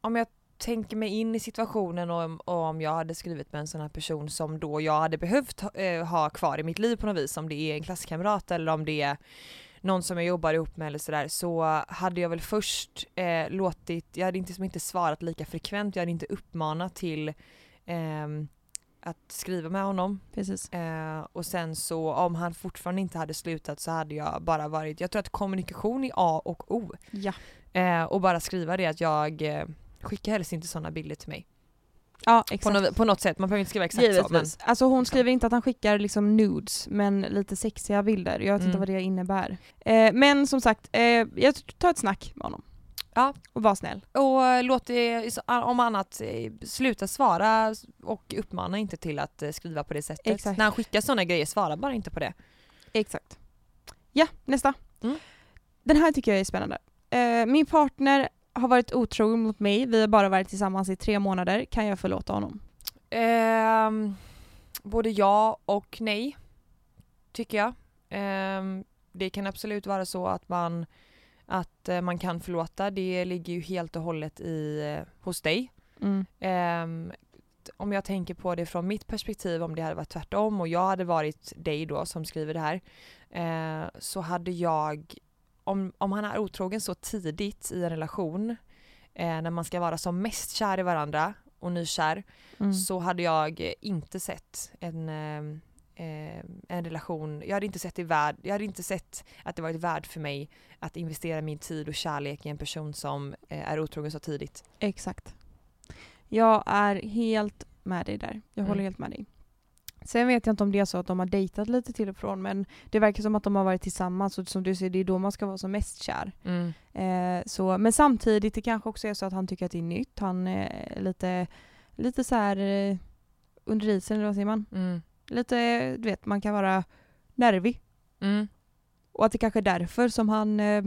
om jag tänker mig in i situationen och, om- och om jag hade skrivit med en sån här person som då jag hade behövt ha, eh, ha kvar i mitt liv på något vis, om det är en klasskamrat eller om det är någon som jag jobbar ihop med eller sådär, så hade jag väl först eh, låtit, jag hade inte, som inte svarat lika frekvent, jag hade inte uppmanat till ehm, att skriva med honom. Eh, och sen så om han fortfarande inte hade slutat så hade jag bara varit, jag tror att kommunikation är A och O. Ja. Eh, och bara skriva det att jag skickar helst inte sådana bilder till mig. Ja På, exakt. något, på något sätt, man behöver inte skriva exakt så men Givetvis. Alltså hon skriver inte att han skickar liksom nudes men lite sexiga bilder. Jag vet inte Mm. vad det innebär. Eh, men som sagt, eh, jag tar ett snack med honom. Ja. Och var snäll. Och eh, låt det, om annat, eh, sluta svara och uppmana inte till att eh, skriva på det sättet. Exakt. När han skickar sådana grejer, svara bara inte på det. Exakt. Ja, nästa. Mm. Den här tycker jag är spännande. Eh, min partner har varit otrogen mot mig. Vi har bara varit tillsammans i tre månader. Kan jag förlåta honom? Ehm, både ja och nej, tycker jag. Ehm, det kan absolut vara så att man, att eh, man kan förlåta. Det ligger ju helt och hållet i, eh, hos dig. Mm. T- om jag tänker på det från mitt perspektiv, om det hade varit tvärtom och jag hade varit dig då som skriver det här, eh, så hade jag, om, om han är otrogen så tidigt i en relation, eh, när man ska vara som mest kär i varandra och nykär, Mm. så hade jag inte sett en, eh, eh, en relation, jag hade inte sett det värd, jag hade inte sett att det varit värd för mig att investera min tid och kärlek i en person som eh, är otrogen så tidigt. Exakt. Jag är helt med dig där. Jag Mm. håller helt med dig. Sen vet jag inte om det är så att de har dejtat lite till och från men det verkar som att de har varit tillsammans och som du säger det är då man ska vara som mest kär. Eh, så, men samtidigt det kanske också är så att han tycker att det är nytt. Han är lite, lite så här eh, under isen eller vad säger man? Mm. Lite, du vet man kan vara nervig. Mm. Och att det kanske är därför som han eh,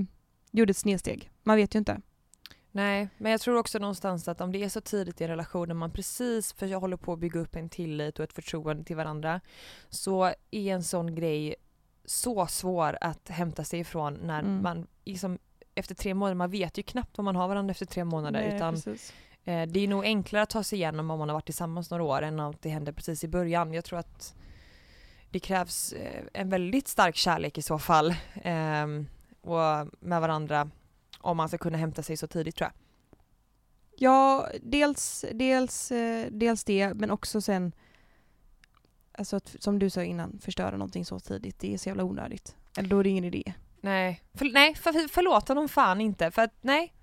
gjorde ett snedsteg. Man vet ju inte. Nej, men jag tror också någonstans att om det är så tidigt i en relation när man precis för jag håller på att bygga upp en tillit och ett förtroende till varandra så är en sån grej så svår att hämta sig ifrån när Mm. man liksom efter tre månader, man vet ju knappt vad man har varandra efter tre månader Nej, utan precis. eh, det är nog enklare att ta sig igenom om man har varit tillsammans några år än att det händer precis i början. Jag tror att det krävs eh, en väldigt stark kärlek i så fall ehm, och med varandra om man ska kunna hämta sig så tidigt tror jag. Ja, dels, dels, eh, dels det, men också sen Alltså att, som du sa innan, förstöra någonting så tidigt, det är så jävla onödigt. Eller då är det ingen idé. Nej, för, nej för, förlåt honom fan inte för att nej.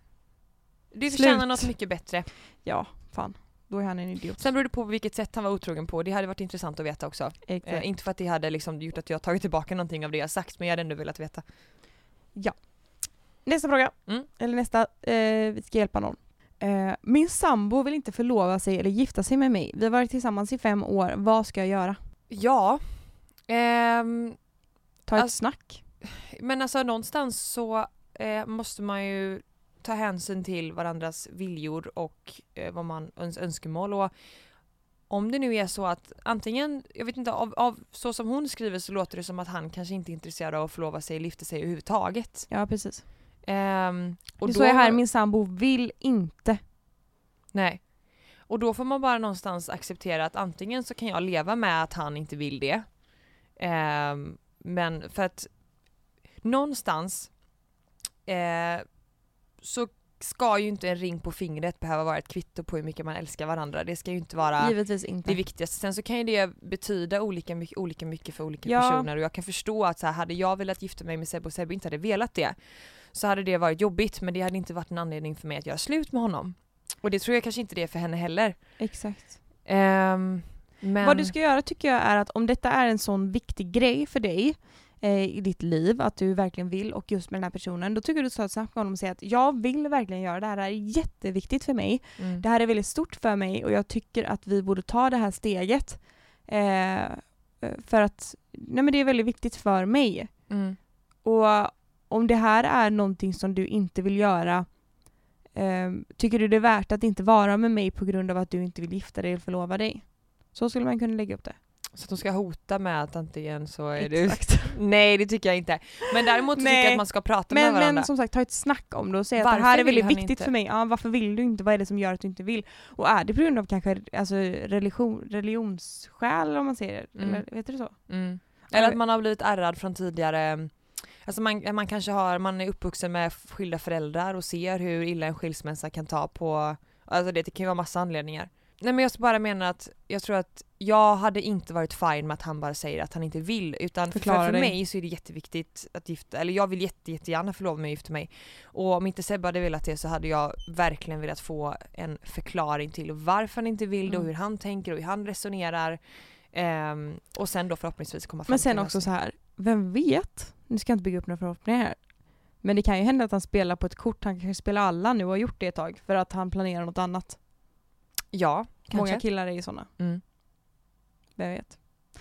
Du Slut. förtjänar något mycket bättre. Ja, fan. Då är han en idiot. Sen beror det på vilket sätt han var otrogen på. Det hade varit intressant att veta också. Eh, inte för att det hade liksom gjort att jag tagit tillbaka någonting av det jag sagt men jag hade ändå velat veta. Nästa fråga. Mm. Eller nästa. Eh, vi ska hjälpa någon. Eh, min sambo vill inte förlova sig eller gifta sig med mig. Vi har varit tillsammans i fem år. Vad ska jag göra? Ja. Ehm, Ta ett Alltså- snack. men alltså någonstans så eh, måste man ju ta hänsyn till varandras viljor och eh, vad man öns önskemål och om det nu är så att antingen, jag vet inte, av, av så som hon skriver så låter det som att han kanske inte är intresserad av att förlova sig eller gifta sig överhuvudtaget. Ja, precis. Ehm, och det då, står ju här, min sambo vill inte. Nej. Och då får man bara någonstans acceptera att antingen så kan jag leva med att han inte vill det. Ehm, men för att någonstans eh, så ska ju inte en ring på fingret behöva vara ett kvitto på hur mycket man älskar varandra. Det ska ju inte vara Givetvis inte. det viktigaste. Sen så kan ju det betyda olika mycket, olika mycket för olika Ja. personer och jag kan förstå att så här, hade jag velat gifta mig med Sebbe och Sebbe inte hade velat det så hade det varit jobbigt men det hade inte varit en anledning för mig att göra slut med honom. Och det tror jag kanske inte det är för henne heller. Exakt. Ehm, men... Vad du ska göra tycker jag är att om detta är en sån viktig grej för dig eh, i ditt liv, att du verkligen vill och just med den här personen, då tycker du ska snacka med honom och säga att jag vill verkligen göra det här, det här är jätteviktigt för mig. Mm. Det här är väldigt stort för mig och jag tycker att vi borde ta det här steget. Eh, för att nej men det är väldigt viktigt för mig. Mm. Och om det här är någonting som du inte vill göra, eh, tycker du det är värt att inte vara med mig på grund av att du inte vill gifta dig eller förlova dig? Så skulle man kunna lägga upp det. Så att de ska hota med att antingen så är du... Exakt. [laughs] Nej det tycker jag inte. Men däremot så tycker jag att man ska prata med Men, varandra. men som sagt, ta ett snack om det och säga att det här är väldigt viktigt inte? för mig. Ja, varför vill du inte? Vad är det som gör att du inte vill? Och är det på grund av kanske alltså, religion, religionsskäl om man säger det? Mm. Eller vet du så? Mm. Eller att man har blivit ärrad från tidigare Alltså man, man kanske har, man är uppvuxen med skilda föräldrar och ser hur illa en skilsmässa kan ta på Alltså det, det kan ju vara massa anledningar. Nej men jag bara menar att jag tror att jag hade inte varit fine med att han bara säger att han inte vill utan Förklara för, för mig så är det jätteviktigt att gifta, eller jag vill jätte, jättegärna förlova mig och gifta mig. Och om inte Sebbe hade velat det så hade jag verkligen velat få en förklaring till varför han inte vill det och Mm. hur han tänker och hur han resonerar. Ehm, och sen då förhoppningsvis komma fram Men till sen en också så här, vem vet? Nu ska jag inte bygga upp några förhoppningar här. Men det kan ju hända att han spelar på ett kort, han kanske spelar alla nu och har gjort det ett tag för att han planerar något annat. Ja, kanske. Många killar är ju sådana, Mm. vem vet.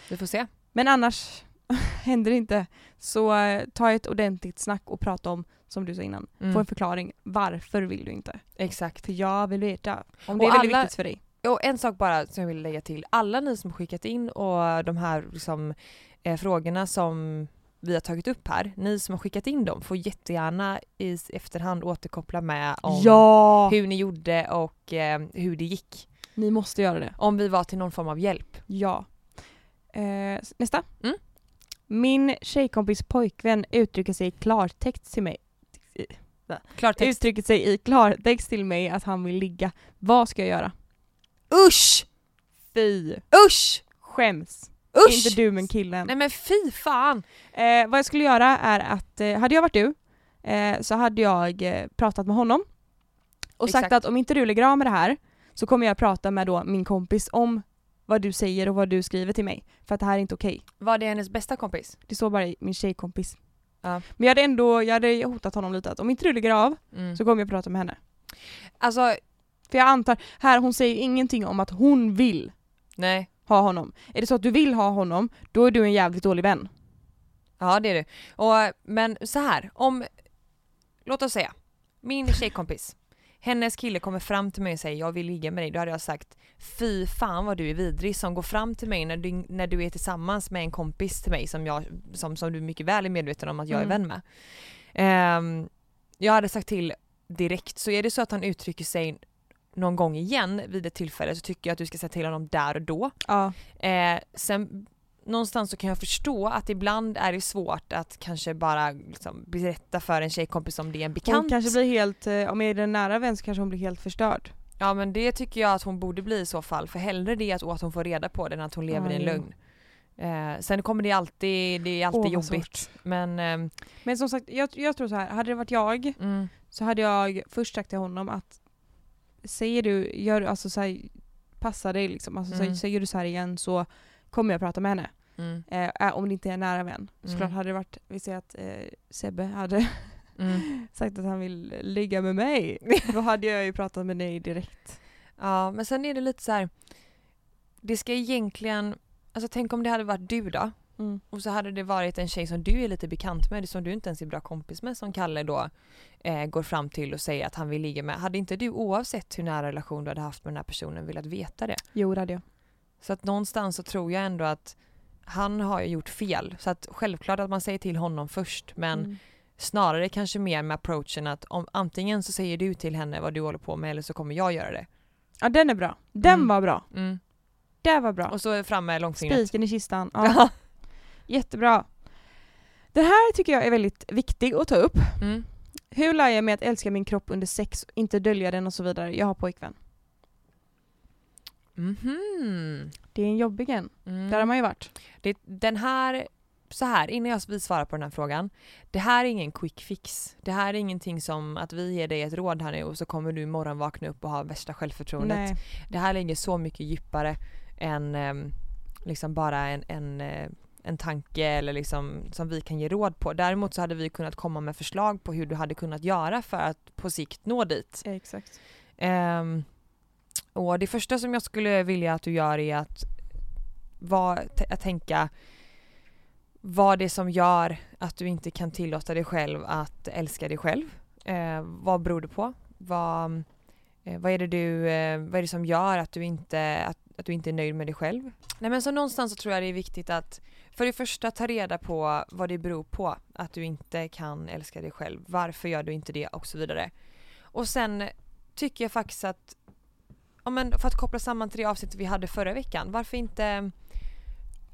Vi får se. Men annars [laughs] händer det inte. Så eh, ta ett ordentligt snack och prata om, som du sa innan, Mm. få en förklaring. Varför vill du inte? Exakt. För jag vill veta. Om det Och är väldigt alla- viktigt för dig. Och en sak bara som jag vill lägga till. Alla ni som skickat in och de här liksom, eh, frågorna som vi har tagit upp här, ni som har skickat in dem får jättegärna i efterhand återkoppla med om Ja! hur ni gjorde och eh, hur det gick. Ni måste göra det. Om vi var till någon form av hjälp. Ja. Eh, nästa. Mm. Min tjejkompis pojkvän uttrycker sig i klartext till mig. Klartext. Uttrycker sig i klartext till mig att han vill ligga. Vad ska jag göra? Usch! Fy! Usch! Skäms! Usch! Inte du men killen. Nej men fy fan! Eh, vad jag skulle göra är att, eh, hade jag varit du, eh, så hade jag eh, pratat med honom och sagt Exakt. att om inte du lägger av med det här så kommer jag prata med då min kompis om vad du säger och vad du skriver till mig. För att det här är inte okej. Var det hennes bästa kompis? Det står bara i min tjejkompis. Ja. Men jag hade ändå jag hade hotat honom lite att om inte du lägger av Mm. så kommer jag prata med henne. Alltså, För jag antar, här hon säger ingenting om att hon vill nej. Ha honom. Är det så att du vill ha honom, då är du en jävligt dålig vän. Ja det är du. Och, men så här, om, låt oss säga, min tjejkompis hennes kille kommer fram till mig och säger jag vill ligga med dig, då hade jag sagt fy fan vad du är vidrig som går fram till mig när du, när du är tillsammans med en kompis till mig som, jag, som, som du mycket väl är medveten om att jag är Mm. vän med. Ehm, jag hade sagt till direkt, så är det så att han uttrycker sig någon gång igen vid ett tillfälle så tycker jag att du ska säga till honom där och då. Ja. Eh, sen någonstans så kan jag förstå att ibland är det svårt att kanske bara liksom berätta för en tjejkompis om det är en bekant. Hon kanske blir helt, eh, om jag är en nära vän så kanske hon blir helt förstörd. Ja men det tycker jag att hon borde bli i så fall för hellre det att, att hon får reda på det än att hon lever Ja, i en lögn. Eh, sen kommer det alltid, det är alltid vad jobbigt. svårt. Men ehm, Men som sagt, jag, jag tror så här. hade det varit jag mm, så hade jag först sagt till honom att säger du, gör, alltså så här, passa dig liksom, alltså, så, Mm. säger du så här igen så kommer jag prata med henne. mm, Eh, äh, om det inte är en nära vän. Mm. Såklart hade det varit, vi säger att eh, Sebbe hade mm. [laughs] sagt att han vill ligga med mig. [laughs] Då hade jag ju pratat med dig direkt. Ja men sen är det lite så här. det ska egentligen, alltså tänk om det hade varit du då? Mm. Och så hade det varit en tjej som du är lite bekant med, som du inte ens är bra kompis med, som Kalle då eh, går fram till och säger att han vill ligga med. Hade inte du oavsett hur nära relation du hade haft med den här personen velat veta det? Jo det hade jag. Så att någonstans så tror jag ändå att han har ju gjort fel. Så att självklart att man säger till honom först men Mm. snarare kanske mer med approachen att om antingen så säger du till henne vad du håller på med eller så kommer jag göra det. Ja den är bra. Den Mm. var bra. Mm. Det var bra. Och så fram med långfingret. Spiken i kistan. Ja. [laughs] Jättebra. Det här tycker jag är väldigt viktig att ta upp. Mm. Hur lär jag mig att älska min kropp under sex, inte dölja den och så vidare? Jag har pojkvän. Mhm. Det är en jobbig en. Mm. Där har man ju varit. Det, den här, så här innan jag vi svarar på den här frågan. Det här är ingen quick fix. Det här är ingenting som att vi ger dig ett råd här nu och så kommer du imorgon vakna upp och ha värsta självförtroendet. Nej. Det här ligger så mycket djupare än ehm, liksom bara en, en, eh, en tanke eller liksom som vi kan ge råd på. Däremot så hade vi kunnat komma med förslag på hur du hade kunnat göra för att på sikt nå dit. Exakt. Ehm, och det första som jag skulle vilja att du gör är att, var, att tänka vad det är som gör att du inte kan tillåta dig själv att älska dig själv. Eh, vad beror det på? Vad, eh, vad, är det du, eh, vad är det som gör att du, inte, att, att du inte är nöjd med dig själv? Nej men så någonstans så tror jag det är viktigt att för det första ta reda på vad det beror på att du inte kan älska dig själv. Varför gör du inte det och så vidare. Och sen tycker jag faktiskt att, ja men för att koppla samman till det avsnittet vi hade förra veckan, varför inte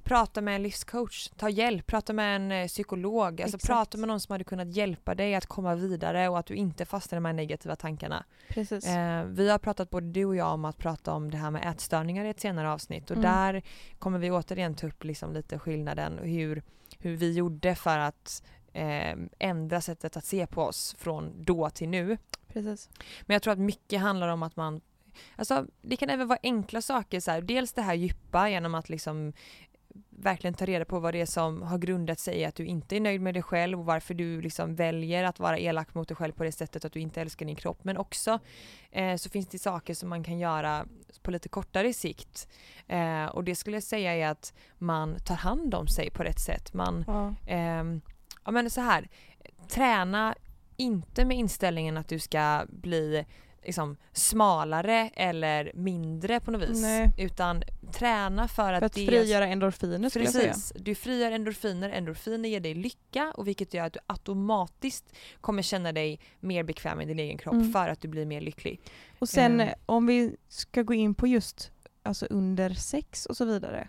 prata med en livscoach, ta hjälp, prata med en eh, psykolog, alltså Exakt. prata med någon som hade kunnat hjälpa dig att komma vidare och att du inte fastnar i de här negativa tankarna. Precis. Eh, vi har pratat både du och jag om att prata om det här med ätstörningar i ett senare avsnitt och Mm. där kommer vi återigen ta upp liksom lite skillnaden och hur, hur vi gjorde för att eh, ändra sättet att se på oss från då till nu. Precis. Men jag tror att mycket handlar om att man Alltså det kan även vara enkla saker så här. Dels det här djupa genom att liksom verkligen ta reda på vad det är som har grundat sig i att du inte är nöjd med dig själv och varför du liksom väljer att vara elak mot dig själv på det sättet att du inte älskar din kropp. Men också eh, så finns det saker som man kan göra på lite kortare sikt. Eh, och det skulle jag säga är att man tar hand om sig på rätt sätt. Man Ja. Ehm, ja men så här, träna inte med inställningen att du ska bli liksom smalare eller mindre på något vis. Nej. Utan träna för att, För att det frigöra endorfiner skulle jag säga. Precis, du frigör endorfiner, endorfiner ger dig lycka och vilket gör att du automatiskt kommer känna dig mer bekväm i din egen kropp Mm. för att du blir mer lycklig. Och sen eh, om vi ska gå in på just alltså under sex och så vidare.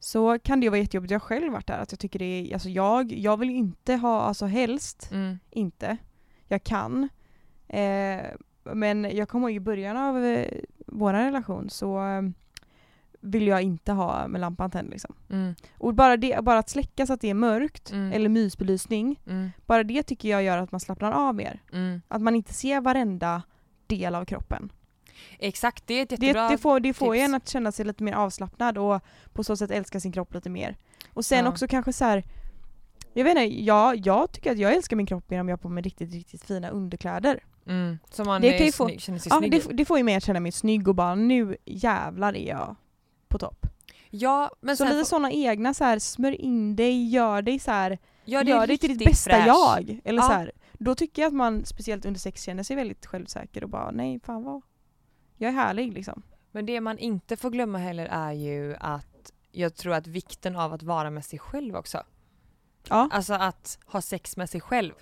Så kan det vara jättejobbigt, jag har själv varit där, att jag tycker det är, alltså jag, jag vill inte ha, alltså helst Mm. inte. Jag kan. Eh, men jag kommer ihåg i början av eh, vår relation så eh, vill jag inte ha med lampan tänd liksom. Mm. Och bara, det, bara att släcka så att det är mörkt, Mm. eller mysbelysning, Mm. bara det tycker jag gör att man slappnar av mer. Mm. Att man inte ser varenda del av kroppen. Exakt, det är ett Det, jättebra det får, det får tips. en att känna sig lite mer avslappnad och på så sätt älska sin kropp lite mer. Och sen Ja. också kanske så här. Jag vet inte, jag, jag tycker att jag älskar min kropp mer om jag har på mig riktigt, riktigt fina underkläder. Mm. Så man Det kan ju få- känner sig Ja, snygg det, det får ju mig att känna mig snygg och bara nu jävlar är jag på topp. Ja, men Så lite får- sådana egna så här, smörj in dig, gör dig så här, gör, det gör dig till ditt bästa fräsch. jag. Eller Ja. så här, då tycker jag att man speciellt under sex känner sig väldigt självsäker och bara nej fan vad, jag är härlig liksom. Men det man inte får glömma heller är ju att jag tror att vikten av att vara med sig själv också. Ja. Alltså att ha sex med sig själv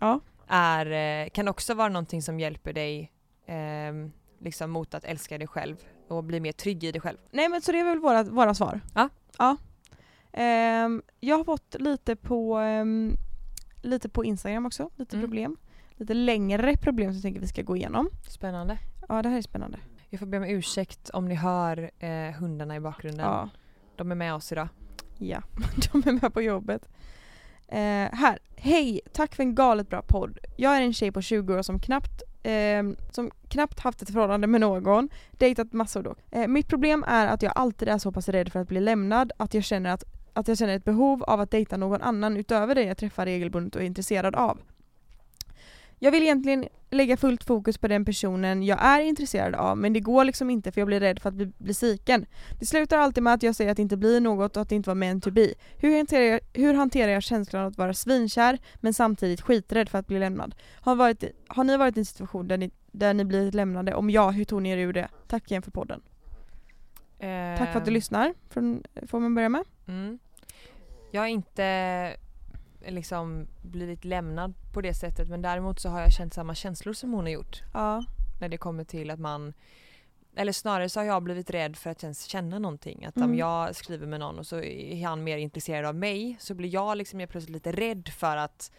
Ja. Är, eh, kan också vara någonting som hjälper dig eh, liksom mot att älska dig själv och bli mer trygg i dig själv. Nej men så det är väl våra, våra svar. Ja. ja. Ehm, jag har fått lite på, ehm, lite på Instagram också, lite Mm. problem. Lite längre problem som jag tänker vi ska gå igenom. Spännande. Ja det här är spännande. Jag får be om ursäkt om ni hör eh, hundarna i bakgrunden. Ja. De är med oss idag. Ja, [laughs] de är med på jobbet. Eh, här, hej! Tack för en galet bra podd. Jag är en tjej på 20 år som knappt, eh, som knappt haft ett förhållande med någon, dejtat massor dock. Eh, mitt problem är att jag alltid är så pass rädd för att bli lämnad att jag känner att, att jag känner ett behov av att dejta någon annan utöver det jag träffar regelbundet och är intresserad av. Jag vill egentligen lägga fullt fokus på den personen jag är intresserad av men det går liksom inte för jag blir rädd för att bli, bli sviken. Det slutar alltid med att jag säger att det inte blir något och att det inte var meant to be. Hur hanterar jag, hur hanterar jag känslan att vara svinkär men samtidigt skiträdd för att bli lämnad? Har, varit, har ni varit i en situation där ni, där ni blivit lämnade? Om ja, hur tog ni er ur det? Tack igen för podden. Tack för att du Ehm, lyssnar, från, får man börja med? Mm. Jag har inte eh, liksom blivit lämnad på det sättet men däremot så har jag känt samma känslor som hon har gjort Ja. när det kommer till att man eller snarare så har jag blivit rädd för att ens känna någonting. Att om Mm. jag skriver med någon och så är han mer intresserad av mig så blir jag liksom helt plötsligt lite rädd för att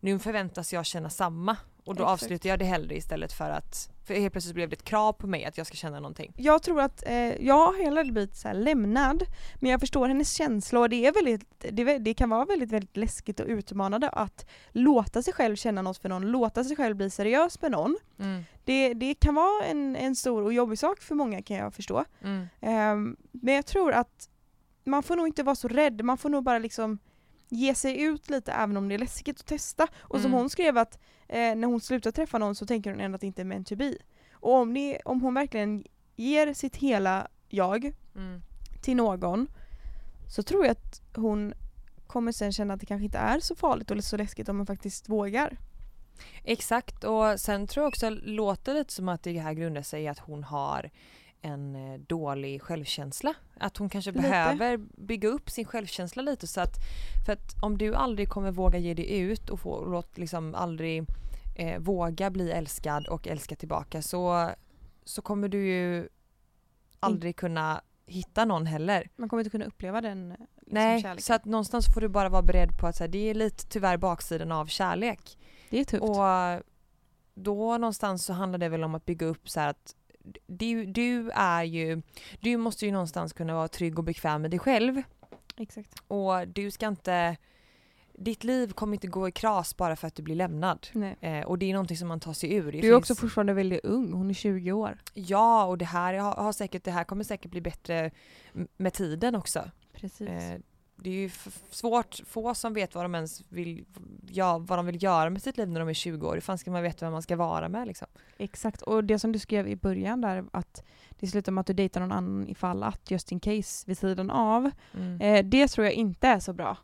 nu förväntas jag känna samma och då Exakt. avslutar jag det hellre istället för att för helt plötsligt blev det ett krav på mig att jag ska känna någonting. Jag tror att, eh, jag har heller blivit så lämnad men jag förstår hennes känsla och det, är väldigt, det, det kan vara väldigt, väldigt läskigt och utmanande att låta sig själv känna något för någon, låta sig själv bli seriös med någon. Mm. Det, det kan vara en, en stor och jobbig sak för många kan jag förstå. Mm. Ehm, men jag tror att man får nog inte vara så rädd, man får nog bara liksom ge sig ut lite även om det är läskigt att testa. Och som Mm. hon skrev att eh, när hon slutar träffa någon så tänker hon ändå att det inte är meant to be. Och om, det, om hon verkligen ger sitt hela jag Mm. till någon så tror jag att hon kommer sen känna att det kanske inte är så farligt eller så läskigt om man faktiskt vågar. Exakt och sen tror jag också låter lite som att det här grundar sig i att hon har en eh, dålig självkänsla. Att hon kanske Lite. behöver bygga upp sin självkänsla lite så att för att om du aldrig kommer våga ge dig ut och få, låt liksom aldrig eh, våga bli älskad och älska tillbaka så, så kommer du ju aldrig kunna hitta någon heller. Man kommer inte kunna uppleva den liksom, Nej, kärleken. så att någonstans får du bara vara beredd på att här, det är lite tyvärr baksidan av kärlek. det är tufft. Och då någonstans så handlar det väl om att bygga upp så här att du, du är ju, du måste ju någonstans kunna vara trygg och bekväm med dig själv Exakt. och du ska inte, ditt liv kommer inte gå i kras bara för att du blir lämnad. Eh, och det är någonting som man tar sig ur. Det Du är finns- också fortfarande väldigt ung, hon är 20 år. Ja, och det här, har, har säkert, det här kommer säkert bli bättre med tiden också. Precis. Eh, det är ju svårt, få som vet vad de ens vill, ja, vad de vill göra med sitt liv när de är 20 år. Hur fan ska man veta vem man ska vara med liksom? Exakt, och det som du skrev i början där att det slutar med att du dejtar någon annan ifall att just in case vid sidan av. Mm. Eh, det tror jag inte är så bra.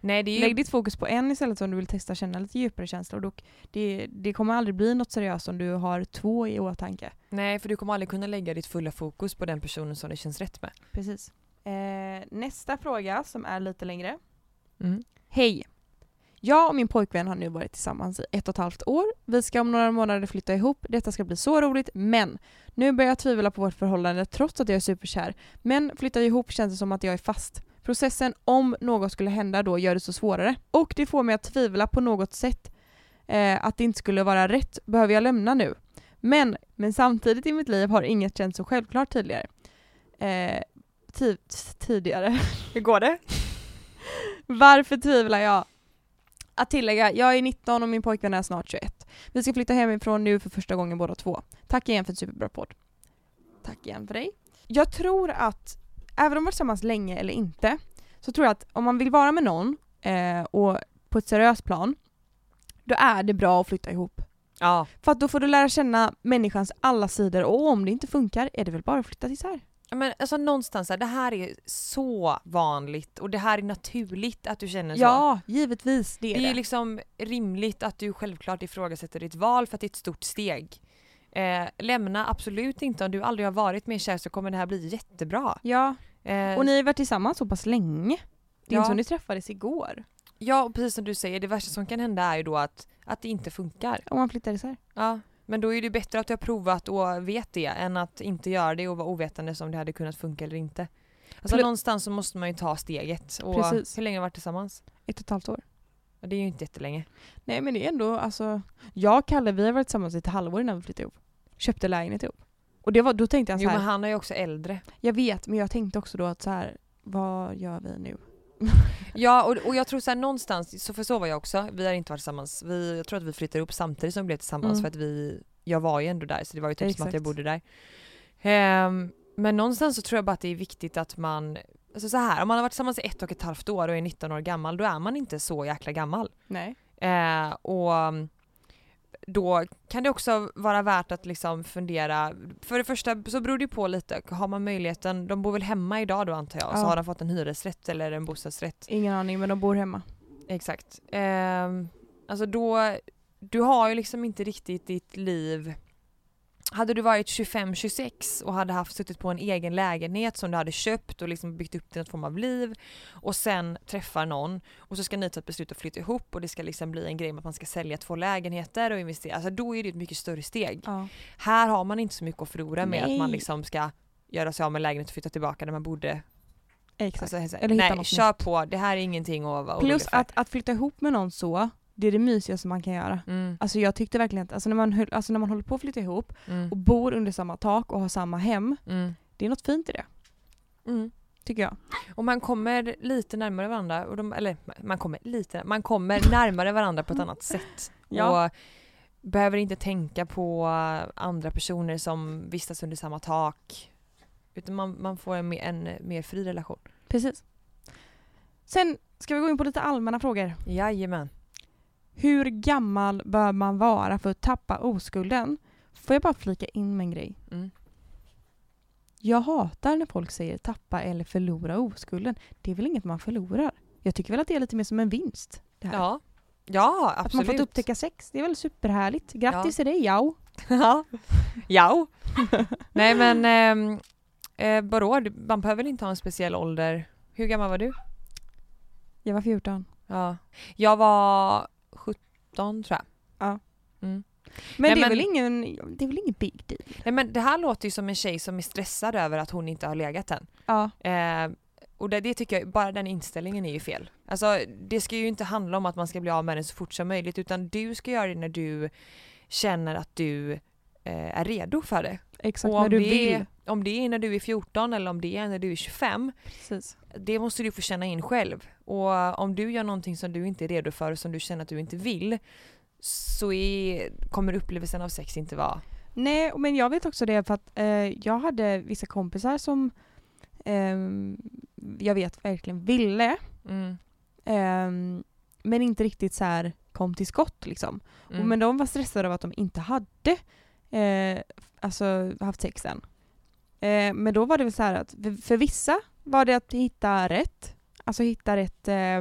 Nej, det är ju, Lägg ditt fokus på en istället om du vill testa känna lite djupare känslor. Det, det kommer aldrig bli något seriöst om du har två i åtanke. nej, för du kommer aldrig kunna lägga ditt fulla fokus på den personen som det känns rätt med. Precis. Eh, nästa fråga som är lite längre. Mm. Hej! Jag och min pojkvän har nu varit tillsammans i ett och ett halvt år. Vi ska om några månader flytta ihop. Detta ska bli så roligt, men nu börjar jag tvivla på vårt förhållande trots att jag är superkär. Men flytta ihop känns det som att jag är fast. Processen om något skulle hända då gör det så svårare. Och det får mig att tvivla på något sätt eh, att det inte skulle vara rätt. Behöver jag lämna nu? Men, men samtidigt i mitt liv har inget känts så självklart tidigare. Eh, ti- tidigare. Hur går det? [laughs] Varför tvivlar jag? Att tillägga, jag är 19 och min pojkvän är snart 21. Vi ska flytta hemifrån nu för första gången båda två. Tack igen för en superbra podd. Tack igen för dig. Jag tror att, även om man varit tillsammans länge eller inte, så tror jag att om man vill vara med någon eh, och på ett seriöst plan, då är det bra att flytta ihop. Ja. För att då får du lära känna människans alla sidor och om det inte funkar är det väl bara att flytta isär. Men alltså någonstans här, det här är så vanligt och det här är naturligt att du känner så. Ja, givetvis. Det är Det det. är liksom rimligt att du självklart ifrågasätter ditt val för att det är ett stort steg. Eh, lämna absolut inte, om du aldrig har varit mer kär så kommer det här bli jättebra. Ja, Eh, och ni har varit tillsammans så pass länge. Det är Ja. inte som ni träffades igår. Ja, och precis som du säger, det värsta som kan hända är ju då att, att det inte funkar. Om man flyttar isär. Ja, men då är det bättre att du har provat och vet det än att inte göra det och vara ovetande om det hade kunnat funka eller inte. Alltså Plu- någonstans så måste man ju ta steget. Och Precis. hur länge har ni varit tillsammans? Ett och ett halvt år. Ja, Det är ju inte jättelänge. Nej men det är ändå, alltså. Jag och Kalle vi har varit tillsammans i ett halvår innan vi flyttade ihop. Köpte lägenhet ihop. Och det var, då tänkte jag så Jo här, men han är ju också äldre. jag vet men jag tänkte också då att så här, vad gör vi nu? [laughs] Ja och, och jag tror så här någonstans, så för så var jag också, vi har inte varit tillsammans, vi, jag tror att vi flyttade ihop samtidigt som vi blev tillsammans Mm. för att vi, jag var ju ändå där så det var ju typ som att jag Exakt. bodde där. Ehm, men någonstans så tror jag bara att det är viktigt att man, alltså så här, om man har varit tillsammans i ett och ett halvt år och är 19 år gammal då är man inte så jäkla gammal. Nej. Eh, och um, då kan det också vara värt att liksom fundera, för det första så beror det på lite, har man möjligheten, de bor väl hemma idag då antar jag, så Ja. har de fått en hyresrätt eller en bostadsrätt. Ingen aning men de bor hemma. Exakt. Ehm, alltså då, du har ju liksom inte riktigt ditt liv hade du varit 25-26 och hade haft suttit på en egen lägenhet som du hade köpt och liksom byggt upp till form av liv och sen träffar någon och så ska ni ta ett beslut att flytta ihop och det ska liksom bli en grej med att man ska sälja två lägenheter och investera. Alltså då är det ett mycket större steg. Ja. Här har man inte så mycket att förlora med att man Nej. liksom ska göra sig av med lägenhet och flytta tillbaka där man bodde. Exakt. Alltså, Eller hitta nej, något kör nytt. på. Det här är ingenting att vara Plus för. att, att flytta ihop med någon så, det är det mysigaste man kan göra. Mm, Alltså jag tyckte verkligen att, alltså när man, höll, alltså när man håller på att flytta ihop mm, och bor under samma tak och har samma hem, mm, det är något fint i det. mm. Tycker jag. Och man kommer lite närmare varandra, och de, eller man kommer lite, man kommer [laughs] närmare varandra på ett annat sätt. Ja. Och behöver inte tänka på andra personer som vistas under samma tak. Utan man, man får en, mer- en mer fri relation. Precis. Sen ska vi gå in på lite allmänna frågor. Jajamän. Hur gammal bör man vara för att tappa oskulden? Får jag bara flika in med en grej? Mm. Jag hatar när folk säger tappa eller förlora oskulden. Det är väl inget man förlorar? Jag tycker väl att det är lite mer som en vinst. Det här. Ja. Ja, att absolut. man fått upptäcka sex, det är väl superhärligt. Grattis till dig, [laughs] ja. Ja. ja. [laughs] Nej men, ehm, eh, vadå? Man behöver inte ha en speciell ålder. Hur gammal var du? Jag var 14. Ja. Jag var 17 tror jag. Men Nej, det är men- väl ingen, det är väl ingen big deal? Nej men det här låter ju som en tjej som är stressad över att hon inte har legat än. Ja. Eh, och det, det tycker jag, bara den inställningen är ju fel. Alltså det ska ju inte handla om att man ska bli av med den så fort som möjligt utan du ska göra det när du känner att du eh, är redo för det. Exakt, när du det, vill. Om det är när du är 14 eller om det är när du är 25, Precis. det måste du få känna in själv. Och om du gör någonting som du inte är redo för och som du känner att du inte vill så är, kommer upplevelsen av sex inte vara... Nej, men jag vet också det för att eh, jag hade vissa kompisar som ehm, jag vet verkligen ville Mm, ehm, men inte riktigt så här kom till skott liksom. Och, mm, men de var stressade av att de inte hade eh, alltså, haft sex än. Eh, men då var det väl så här att för, vissa var det att hitta rätt, alltså hitta rätt, eh,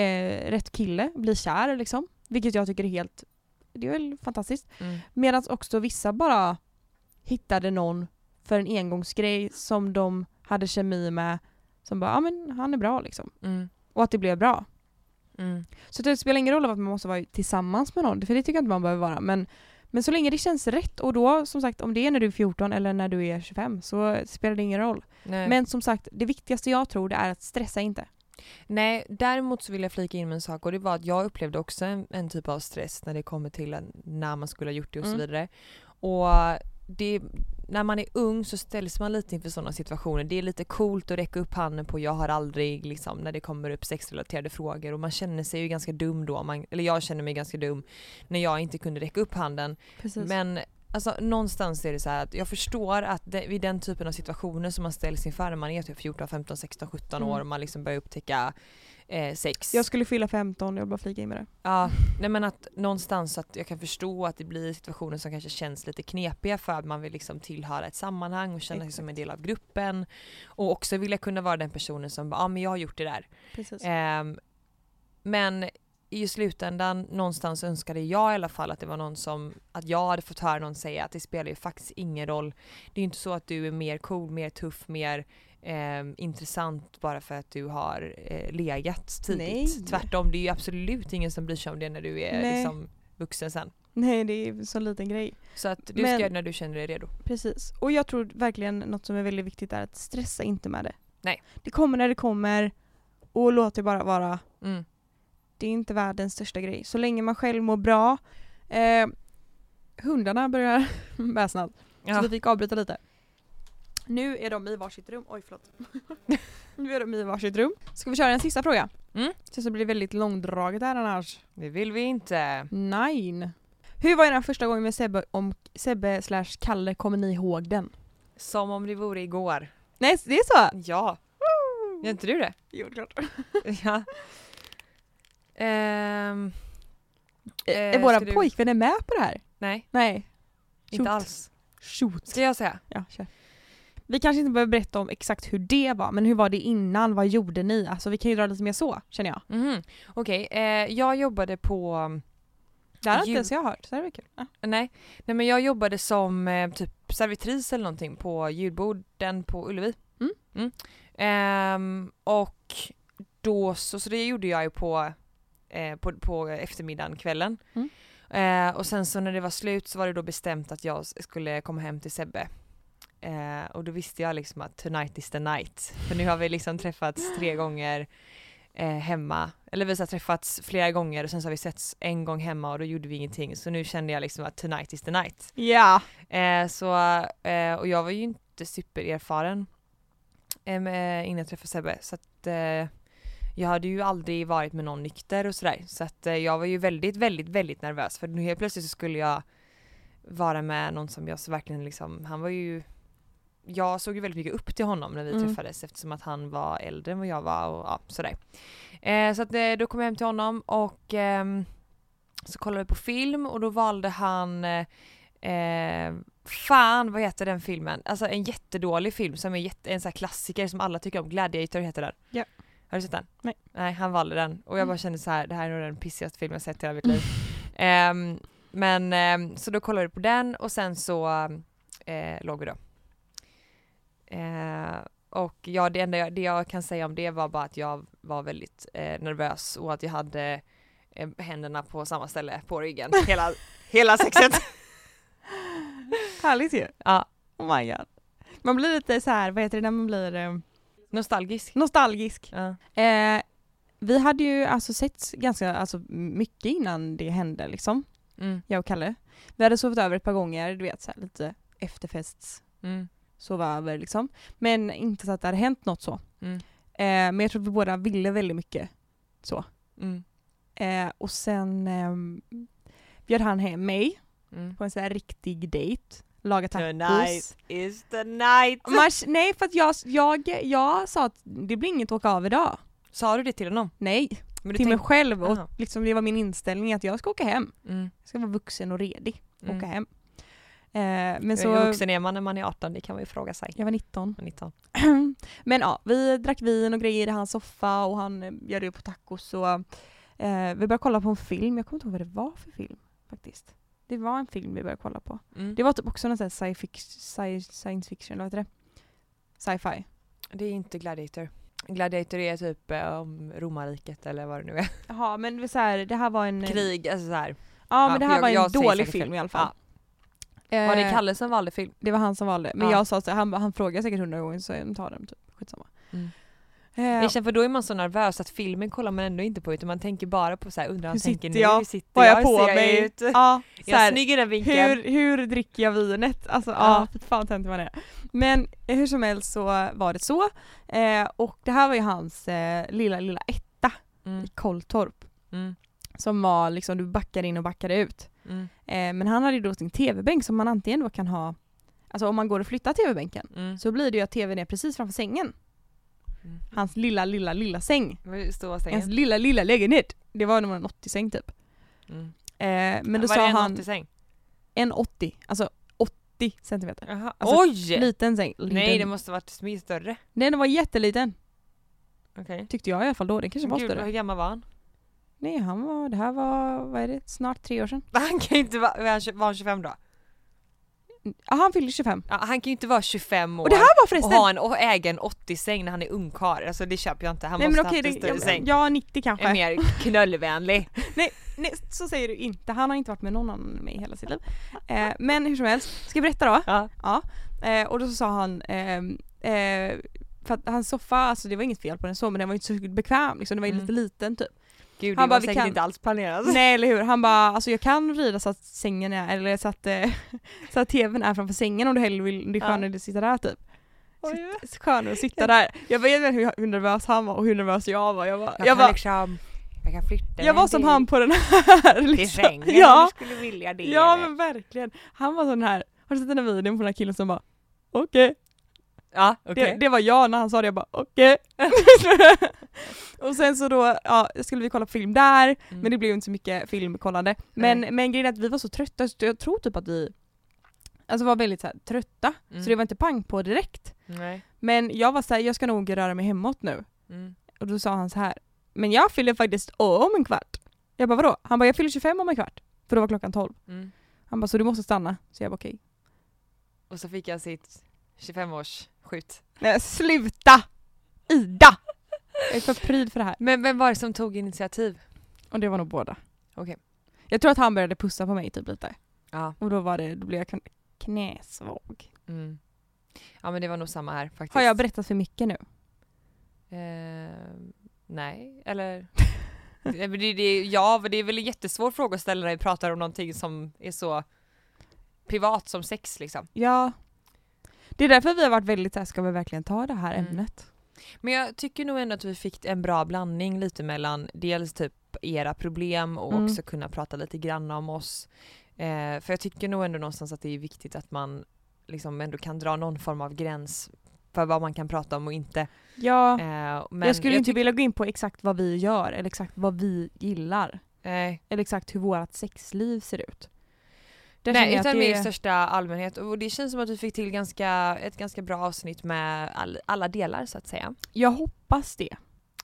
eh, rätt kille, bli kär liksom. Vilket jag tycker är helt, det är väl fantastiskt. mm. Medan också vissa bara hittade någon för en engångsgrej som de hade kemi med som bara, ja men han är bra liksom. Mm, Och att det blev bra. mm. Så det spelar ingen roll att man måste vara tillsammans med någon, för det tycker jag inte man behöver vara. Men, men så länge det känns rätt och då som sagt om det är när du är 14 eller när du är 25 så spelar det ingen roll. Nej. Men som sagt, det viktigaste jag tror det är att stressa inte. Nej, däremot så vill jag flika in med en sak och det var att jag upplevde också en, en typ av stress när det kommer till när man skulle ha gjort det och så Mm. vidare. Och det, när man är ung så ställs man lite inför sådana situationer. Det är lite coolt att räcka upp handen på jag har aldrig liksom när det kommer upp sexrelaterade frågor och man känner sig ju ganska dum då. Man, eller jag känner mig ganska dum när jag inte kunde räcka upp handen. Precis. Men Alltså någonstans är det så här att jag förstår att det, vid den typen av situationer som man ställs inför när man är typ 14, 15, 16, 17 år Mm. och man liksom börjar upptäcka eh, sex. Jag skulle fylla 15, jag vill bara flika in med det. Ja, nej men att någonstans att jag kan förstå att det blir situationer som kanske känns lite knepiga för att man vill liksom tillhöra ett sammanhang och känna sig som en del av gruppen. Och också vilja kunna vara den personen som bara, ja men jag har gjort det där. Precis. Ehm, men i slutändan någonstans önskade jag i alla fall att det var någon som, att jag hade fått höra någon säga att det spelar ju faktiskt ingen roll. Det är ju inte så att du är mer cool, mer tuff, mer ehm, intressant bara för att du har eh, legat tidigt. Nej. Tvärtom, det är ju absolut ingen som bryr sig om det när du är Nej. liksom vuxen sen. Nej det är en så liten grej. Så att du Men- ska göra det när du känner dig redo. Precis. Och jag tror verkligen något som är väldigt viktigt är att stressa inte med det. Nej. Det kommer när det kommer och låt det bara vara. Mm. Det är inte världens största grej. Så länge man själv mår bra. Eh, hundarna börjar [laughs] väsna. Så Ja. vi fick avbryta lite. Nu är de i varsitt rum. Oj förlåt. [laughs] nu är de i varsitt rum. Ska vi köra en sista fråga? Mm. Så det blir väldigt långdraget här annars. Det vill vi inte. Nej. Hur var den första gången med Sebbe, om Sebbe slash Kalle? Kommer ni ihåg den? Som om det vore igår. Nej det är så? Ja. Gör inte du det? Jo klart. ja. [laughs] Ehm, är Eh, våra du- pojkvänner med på det här? nej, Nej. inte Shoot. alls. Shoot. Ska jag säga? Ja, kör. Vi kanske inte behöver berätta om exakt hur det var, men hur var det innan? Vad gjorde ni? Alltså vi kan ju dra lite mer så, känner jag. Mhm. Okej, eh, jag jobbade på Det här har inte ens jag hört, så det är kul. Ja. Nej, nej men jag jobbade som eh, typ servitris eller någonting på julborden på Ullevi. Mm. Ehm, och då så, så det gjorde jag ju på, eh, på, på eftermiddagen, kvällen. Mm. Eh, och sen så när det var slut så var det då bestämt att jag skulle komma hem till Sebbe. Eh, och då visste jag liksom att tonight is the night. För nu har vi liksom träffats tre gånger eh, hemma. Eller vi har träffats flera gånger och sen så har vi setts en gång hemma och då gjorde vi ingenting. Så nu kände jag liksom att tonight is the night. Ja. Eh, så, eh, och jag var ju inte supererfaren eh, med- innan jag träffade Sebbe. Så att eh, jag hade ju aldrig varit med någon nykter och sådär. Så att eh, jag var ju väldigt, väldigt, väldigt nervös. För nu helt plötsligt så skulle jag vara med någon som jag så verkligen liksom, han var ju jag såg ju väldigt mycket upp till honom när vi Mm. träffades eftersom att han var äldre än vad jag var och ja, sådär. Eh, så att eh, då kom jag hem till honom och ehm, så kollade vi på film och då valde han eh, Eh, fan vad heter den filmen? Alltså en jättedålig film som är jätte, en sån här klassiker som alla tycker om. Gladiator heter den. Ja. Har du sett den? Nej. Nej, han valde den. Och jag bara Mm. kände så här, det här är nog den pissigaste filmen jag sett i hela mitt liv. Ehm, men ehm, så då kollade vi på den och sen så eh, låg vi då. Eh, och ja, det enda jag, det jag kan säga om det var bara att jag var väldigt eh, nervös och att jag hade eh, händerna på samma ställe på ryggen [laughs] hela, hela sexet. Härligt ju. Ja. Oh my god. Man blir lite så här, vad heter det när man blir Nostalgisk. nostalgisk. Ja. Eh, vi hade ju alltså sett ganska alltså, mycket innan det hände liksom, Mm. jag och Kalle. Vi hade sovit över ett par gånger, du vet så här, lite efterfests, Mm. sova över liksom. Men inte så att det hade hänt något så. Mm. Eh, men jag tror att vi båda ville väldigt mycket så. Mm. Eh, och sen ehm, bjöd han hem mig Mm. på en sån här riktig dejt. Laga tacos. Tonight is the night. Man, nej för att jag, jag, jag sa att det blir inget åka av idag. Sa du det till honom? Nej, till mig själv och Jaha. liksom det var min inställning att jag ska åka hem. Mm. Jag ska vara vuxen och redig Mm. åka hem. Eh, men Så... Hur vuxen är man när man är 18? Det kan man ju fråga sig. jag var 19. 19. [clears throat] men ja, vi drack vin och grejer i hans soffa och han eh, bjöd upp på tacos och eh, vi började kolla på en film, jag kommer inte ihåg vad det var för film faktiskt. Det var en film vi började kolla på. Mm. Det var typ också någon sån här sci sci science fiction, vad heter det? Sci-fi. Det är inte Gladiator. Gladiator är typ eh, om romarriket eller vad det nu är. Jaha men så här, det här var en... Krig, alltså så här. Ja, Ja, men det här jag- var en jag dålig film i alla fall. Var det Eh, Kalle som valde film? Det var han som valde. Men Ja. jag sa så han, han frågade säkert hundra gånger så jag tar den typ. Skitsamma. Mm. Eh, Jag känner för då är man så nervös att filmen kollar man ändå inte på utan man tänker bara på så här, undrar han tänker sitter nu, hur sitter vad jag, jag på mig? jag ut? Ja, så Jag är här, snygg i den vinkeln. hur, hur dricker jag vinet? Alltså Ja. ja, fy fan vad töntig man är. Men eh, hur som helst så var det så. Eh, och det här var ju hans eh, lilla, lilla etta Mm. i Kolltorp. Mm. Som var liksom, du backade in och backade ut. Mm. Eh, men han hade ju då sin tv-bänk som man antingen då kan ha, alltså om man går och flyttar tv-bänken Mm. så blir det ju att tvn är precis framför sängen. Mm. Hans lilla, lilla, lilla säng. Hur stor var Hans sängen? lilla, lilla lägenhet. Det var nog en 80-säng typ. Mm. Eh, men då Var sa det en han 80-säng? en 80, alltså 80 centimeter. Jaha. Alltså, Oj! Liten säng. Liten. Nej det måste varit smi- större. Nej den var jätteliten. Okej. Tyckte jag i alla fall då. Den kanske var Gud, större. hur gammal var han? Nej han var, det här var, vad är det, snart tre år sedan. [laughs] Han kan inte vara, var han 25 då? Ja han fyllde 25. Ja, han kan ju inte vara 25 år Och det här var och förresten... ha en och äga en 80-säng när han är ungkarl. Alltså det köper jag inte. Han Nej men måste okej, haft en det, större ja, säng. ja 90 kanske. En mer knullvänlig. [laughs] Nej, nej så säger du inte. Han har inte varit med någon annan än mig i hela sitt liv. Eh, men hur som helst, ska jag berätta då? Ja. Ja. Eh, och då så sa han, ehm, eh, för att hans soffa, alltså det var inget fel på den så men den var inte så bekväm liksom, den var ju Mm. lite liten typ. Gud det Han var bara, vi säkert kan- inte alls planerat. [laughs] Nej eller hur, han bara alltså jag kan vrida så att sängen är, eller så att, eh, [laughs] så att tvn är framför sängen om du hellre vill, det är Ja. skönare att sitta där typ. Sitt, skönare att sitta där. Jag vet inte hur, hur nervös han var och hur nervös jag var. Jag, var, Jag, jag, var, liksom, jag kan flytta jag var som till- han på den här till liksom. sängen Ja. om du skulle vilja det. Ja eller? men verkligen. Han var sån här, har du sett den här videon på den här killen som bara okej. ja Det, okej. det var jag när han sa det, jag bara okej. [laughs] [laughs] och sen så då, ja, skulle vi kolla på film där, Mm. men det blev inte så mycket filmkollande. Men, Nej. men grejen är att vi var så trötta, så jag tror typ att vi Alltså var väldigt så här, trötta, Mm. så det var inte pang på direkt. Nej. Men jag var såhär, jag ska nog röra mig hemåt nu. Mm. Och då sa han så här. men jag fyller faktiskt om en kvart. Jag bara vadå? Han bara, jag fyller 25 om en kvart. För då var klockan 12. Mm. Han bara, så du måste stanna? Så jag bara okej. Och så fick jag sitt 25-års skjut. Nej sluta! Ida! Jag är för pryd för det här. Men vem var det som tog initiativ? Och det var nog båda. Okej. Jag tror att han började pussa på mig typ lite. Ja. Och då var det, då blev jag kn- knäsvag. Mm. Ja men det var nog samma här faktiskt. Har jag berättat för mycket nu? Eh, nej, eller? [laughs] Men det, det, ja, men det är väl en jättesvår fråga att ställa när vi pratar om någonting som är så privat som sex liksom. Ja. Det är därför vi har varit väldigt såhär, ska vi verkligen ta det här Mm. ämnet? Men jag tycker nog ändå att vi fick en bra blandning lite mellan dels typ era problem och Mm. också kunna prata lite grann om oss. Eh, för jag tycker nog ändå någonstans att det är viktigt att man liksom ändå kan dra någon form av gräns för vad man kan prata om och inte. Ja. Eh, men jag skulle inte tyck- vilja gå in på exakt vad vi gör eller exakt vad vi gillar. Nej, Eller exakt hur vårt sexliv ser ut. Nej jag att utan det- mer i största allmänhet och det känns som att vi fick till ganska, ett ganska bra avsnitt med all, alla delar så att säga. Jag hoppas det.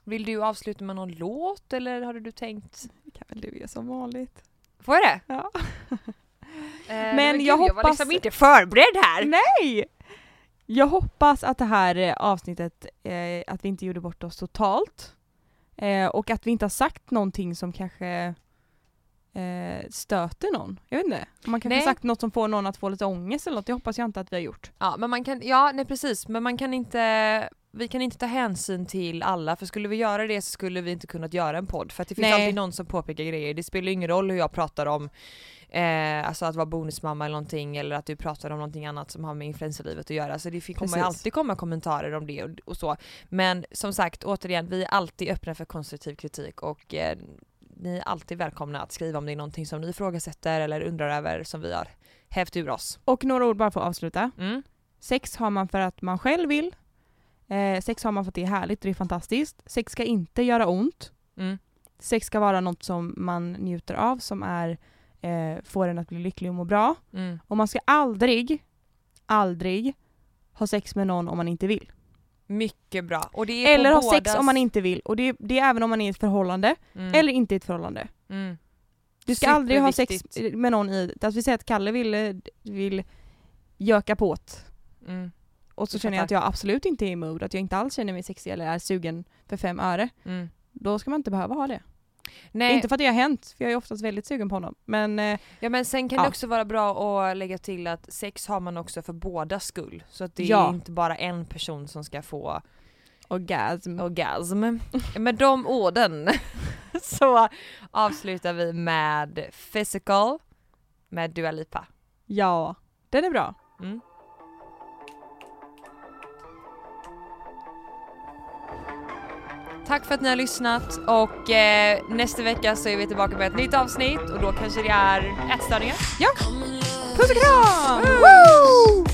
Vill du avsluta med någon låt eller har du tänkt? Det kan väl du göra som vanligt. Får jag det? Ja. Eh, Men gud, jag Jag var hoppas- liksom inte förberedd här! Nej! Jag hoppas att det här eh, avsnittet, eh, att vi inte gjorde bort oss totalt. Eh, och att vi inte har sagt någonting som kanske eh, stöter någon. Jag vet inte. Man kanske Nej. har sagt något som får någon att få lite ångest eller något. Det hoppas jag inte att vi har gjort. Ja men man kan, ja nej precis men man kan inte vi kan inte ta hänsyn till alla för skulle vi göra det så skulle vi inte kunnat göra en podd för att det finns Nej. alltid någon som påpekar grejer. Det spelar ingen roll hur jag pratar om eh, alltså att vara bonusmamma eller någonting eller att du pratar om någonting annat som har med influencerlivet att göra. Så det kommer Precis. alltid komma kommentarer om det och, och så. Men som sagt återigen, vi är alltid öppna för konstruktiv kritik och eh, ni är alltid välkomna att skriva om det är någonting som ni ifrågasätter eller undrar över som vi har hävt ur oss. Och några ord bara för att avsluta. Mm. Sex har man för att man själv vill. Eh, sex har man för att det är härligt och det är fantastiskt. Sex ska inte göra ont. Mm. Sex ska vara något som man njuter av, som är, eh, får en att bli lycklig och må bra. Mm. Och man ska aldrig, aldrig ha sex med någon om man inte vill. Mycket bra. Är Eller ha sex om man inte vill. Och det, det är även om man är i ett förhållande, Mm. eller inte i ett förhållande. Mm. Du ska aldrig ha sex med någon i, alltså vi säger att Kalle vill, vill göka på ett. Mm. Och så känner jag att jag absolut inte är i mood, att jag inte alls känner mig sexig eller är sugen för fem öre. Mm. Då ska man inte behöva ha det. Nej, Inte för att det har hänt, för jag är oftast väldigt sugen på honom. Men eh, ja, men sen kan Ja. det också vara bra att lägga till att sex har man också för båda skull. Så att det Ja. är inte bara en person som ska få orgasm. orgasm. Med de orden [laughs] så avslutar vi med Physical med Dua Lipa. Ja, den är bra. Mm. Tack för att ni har lyssnat och eh, nästa vecka så är vi tillbaka med ett nytt avsnitt och då kanske det är ätstörningar. Ja! Puss och kram! Woo!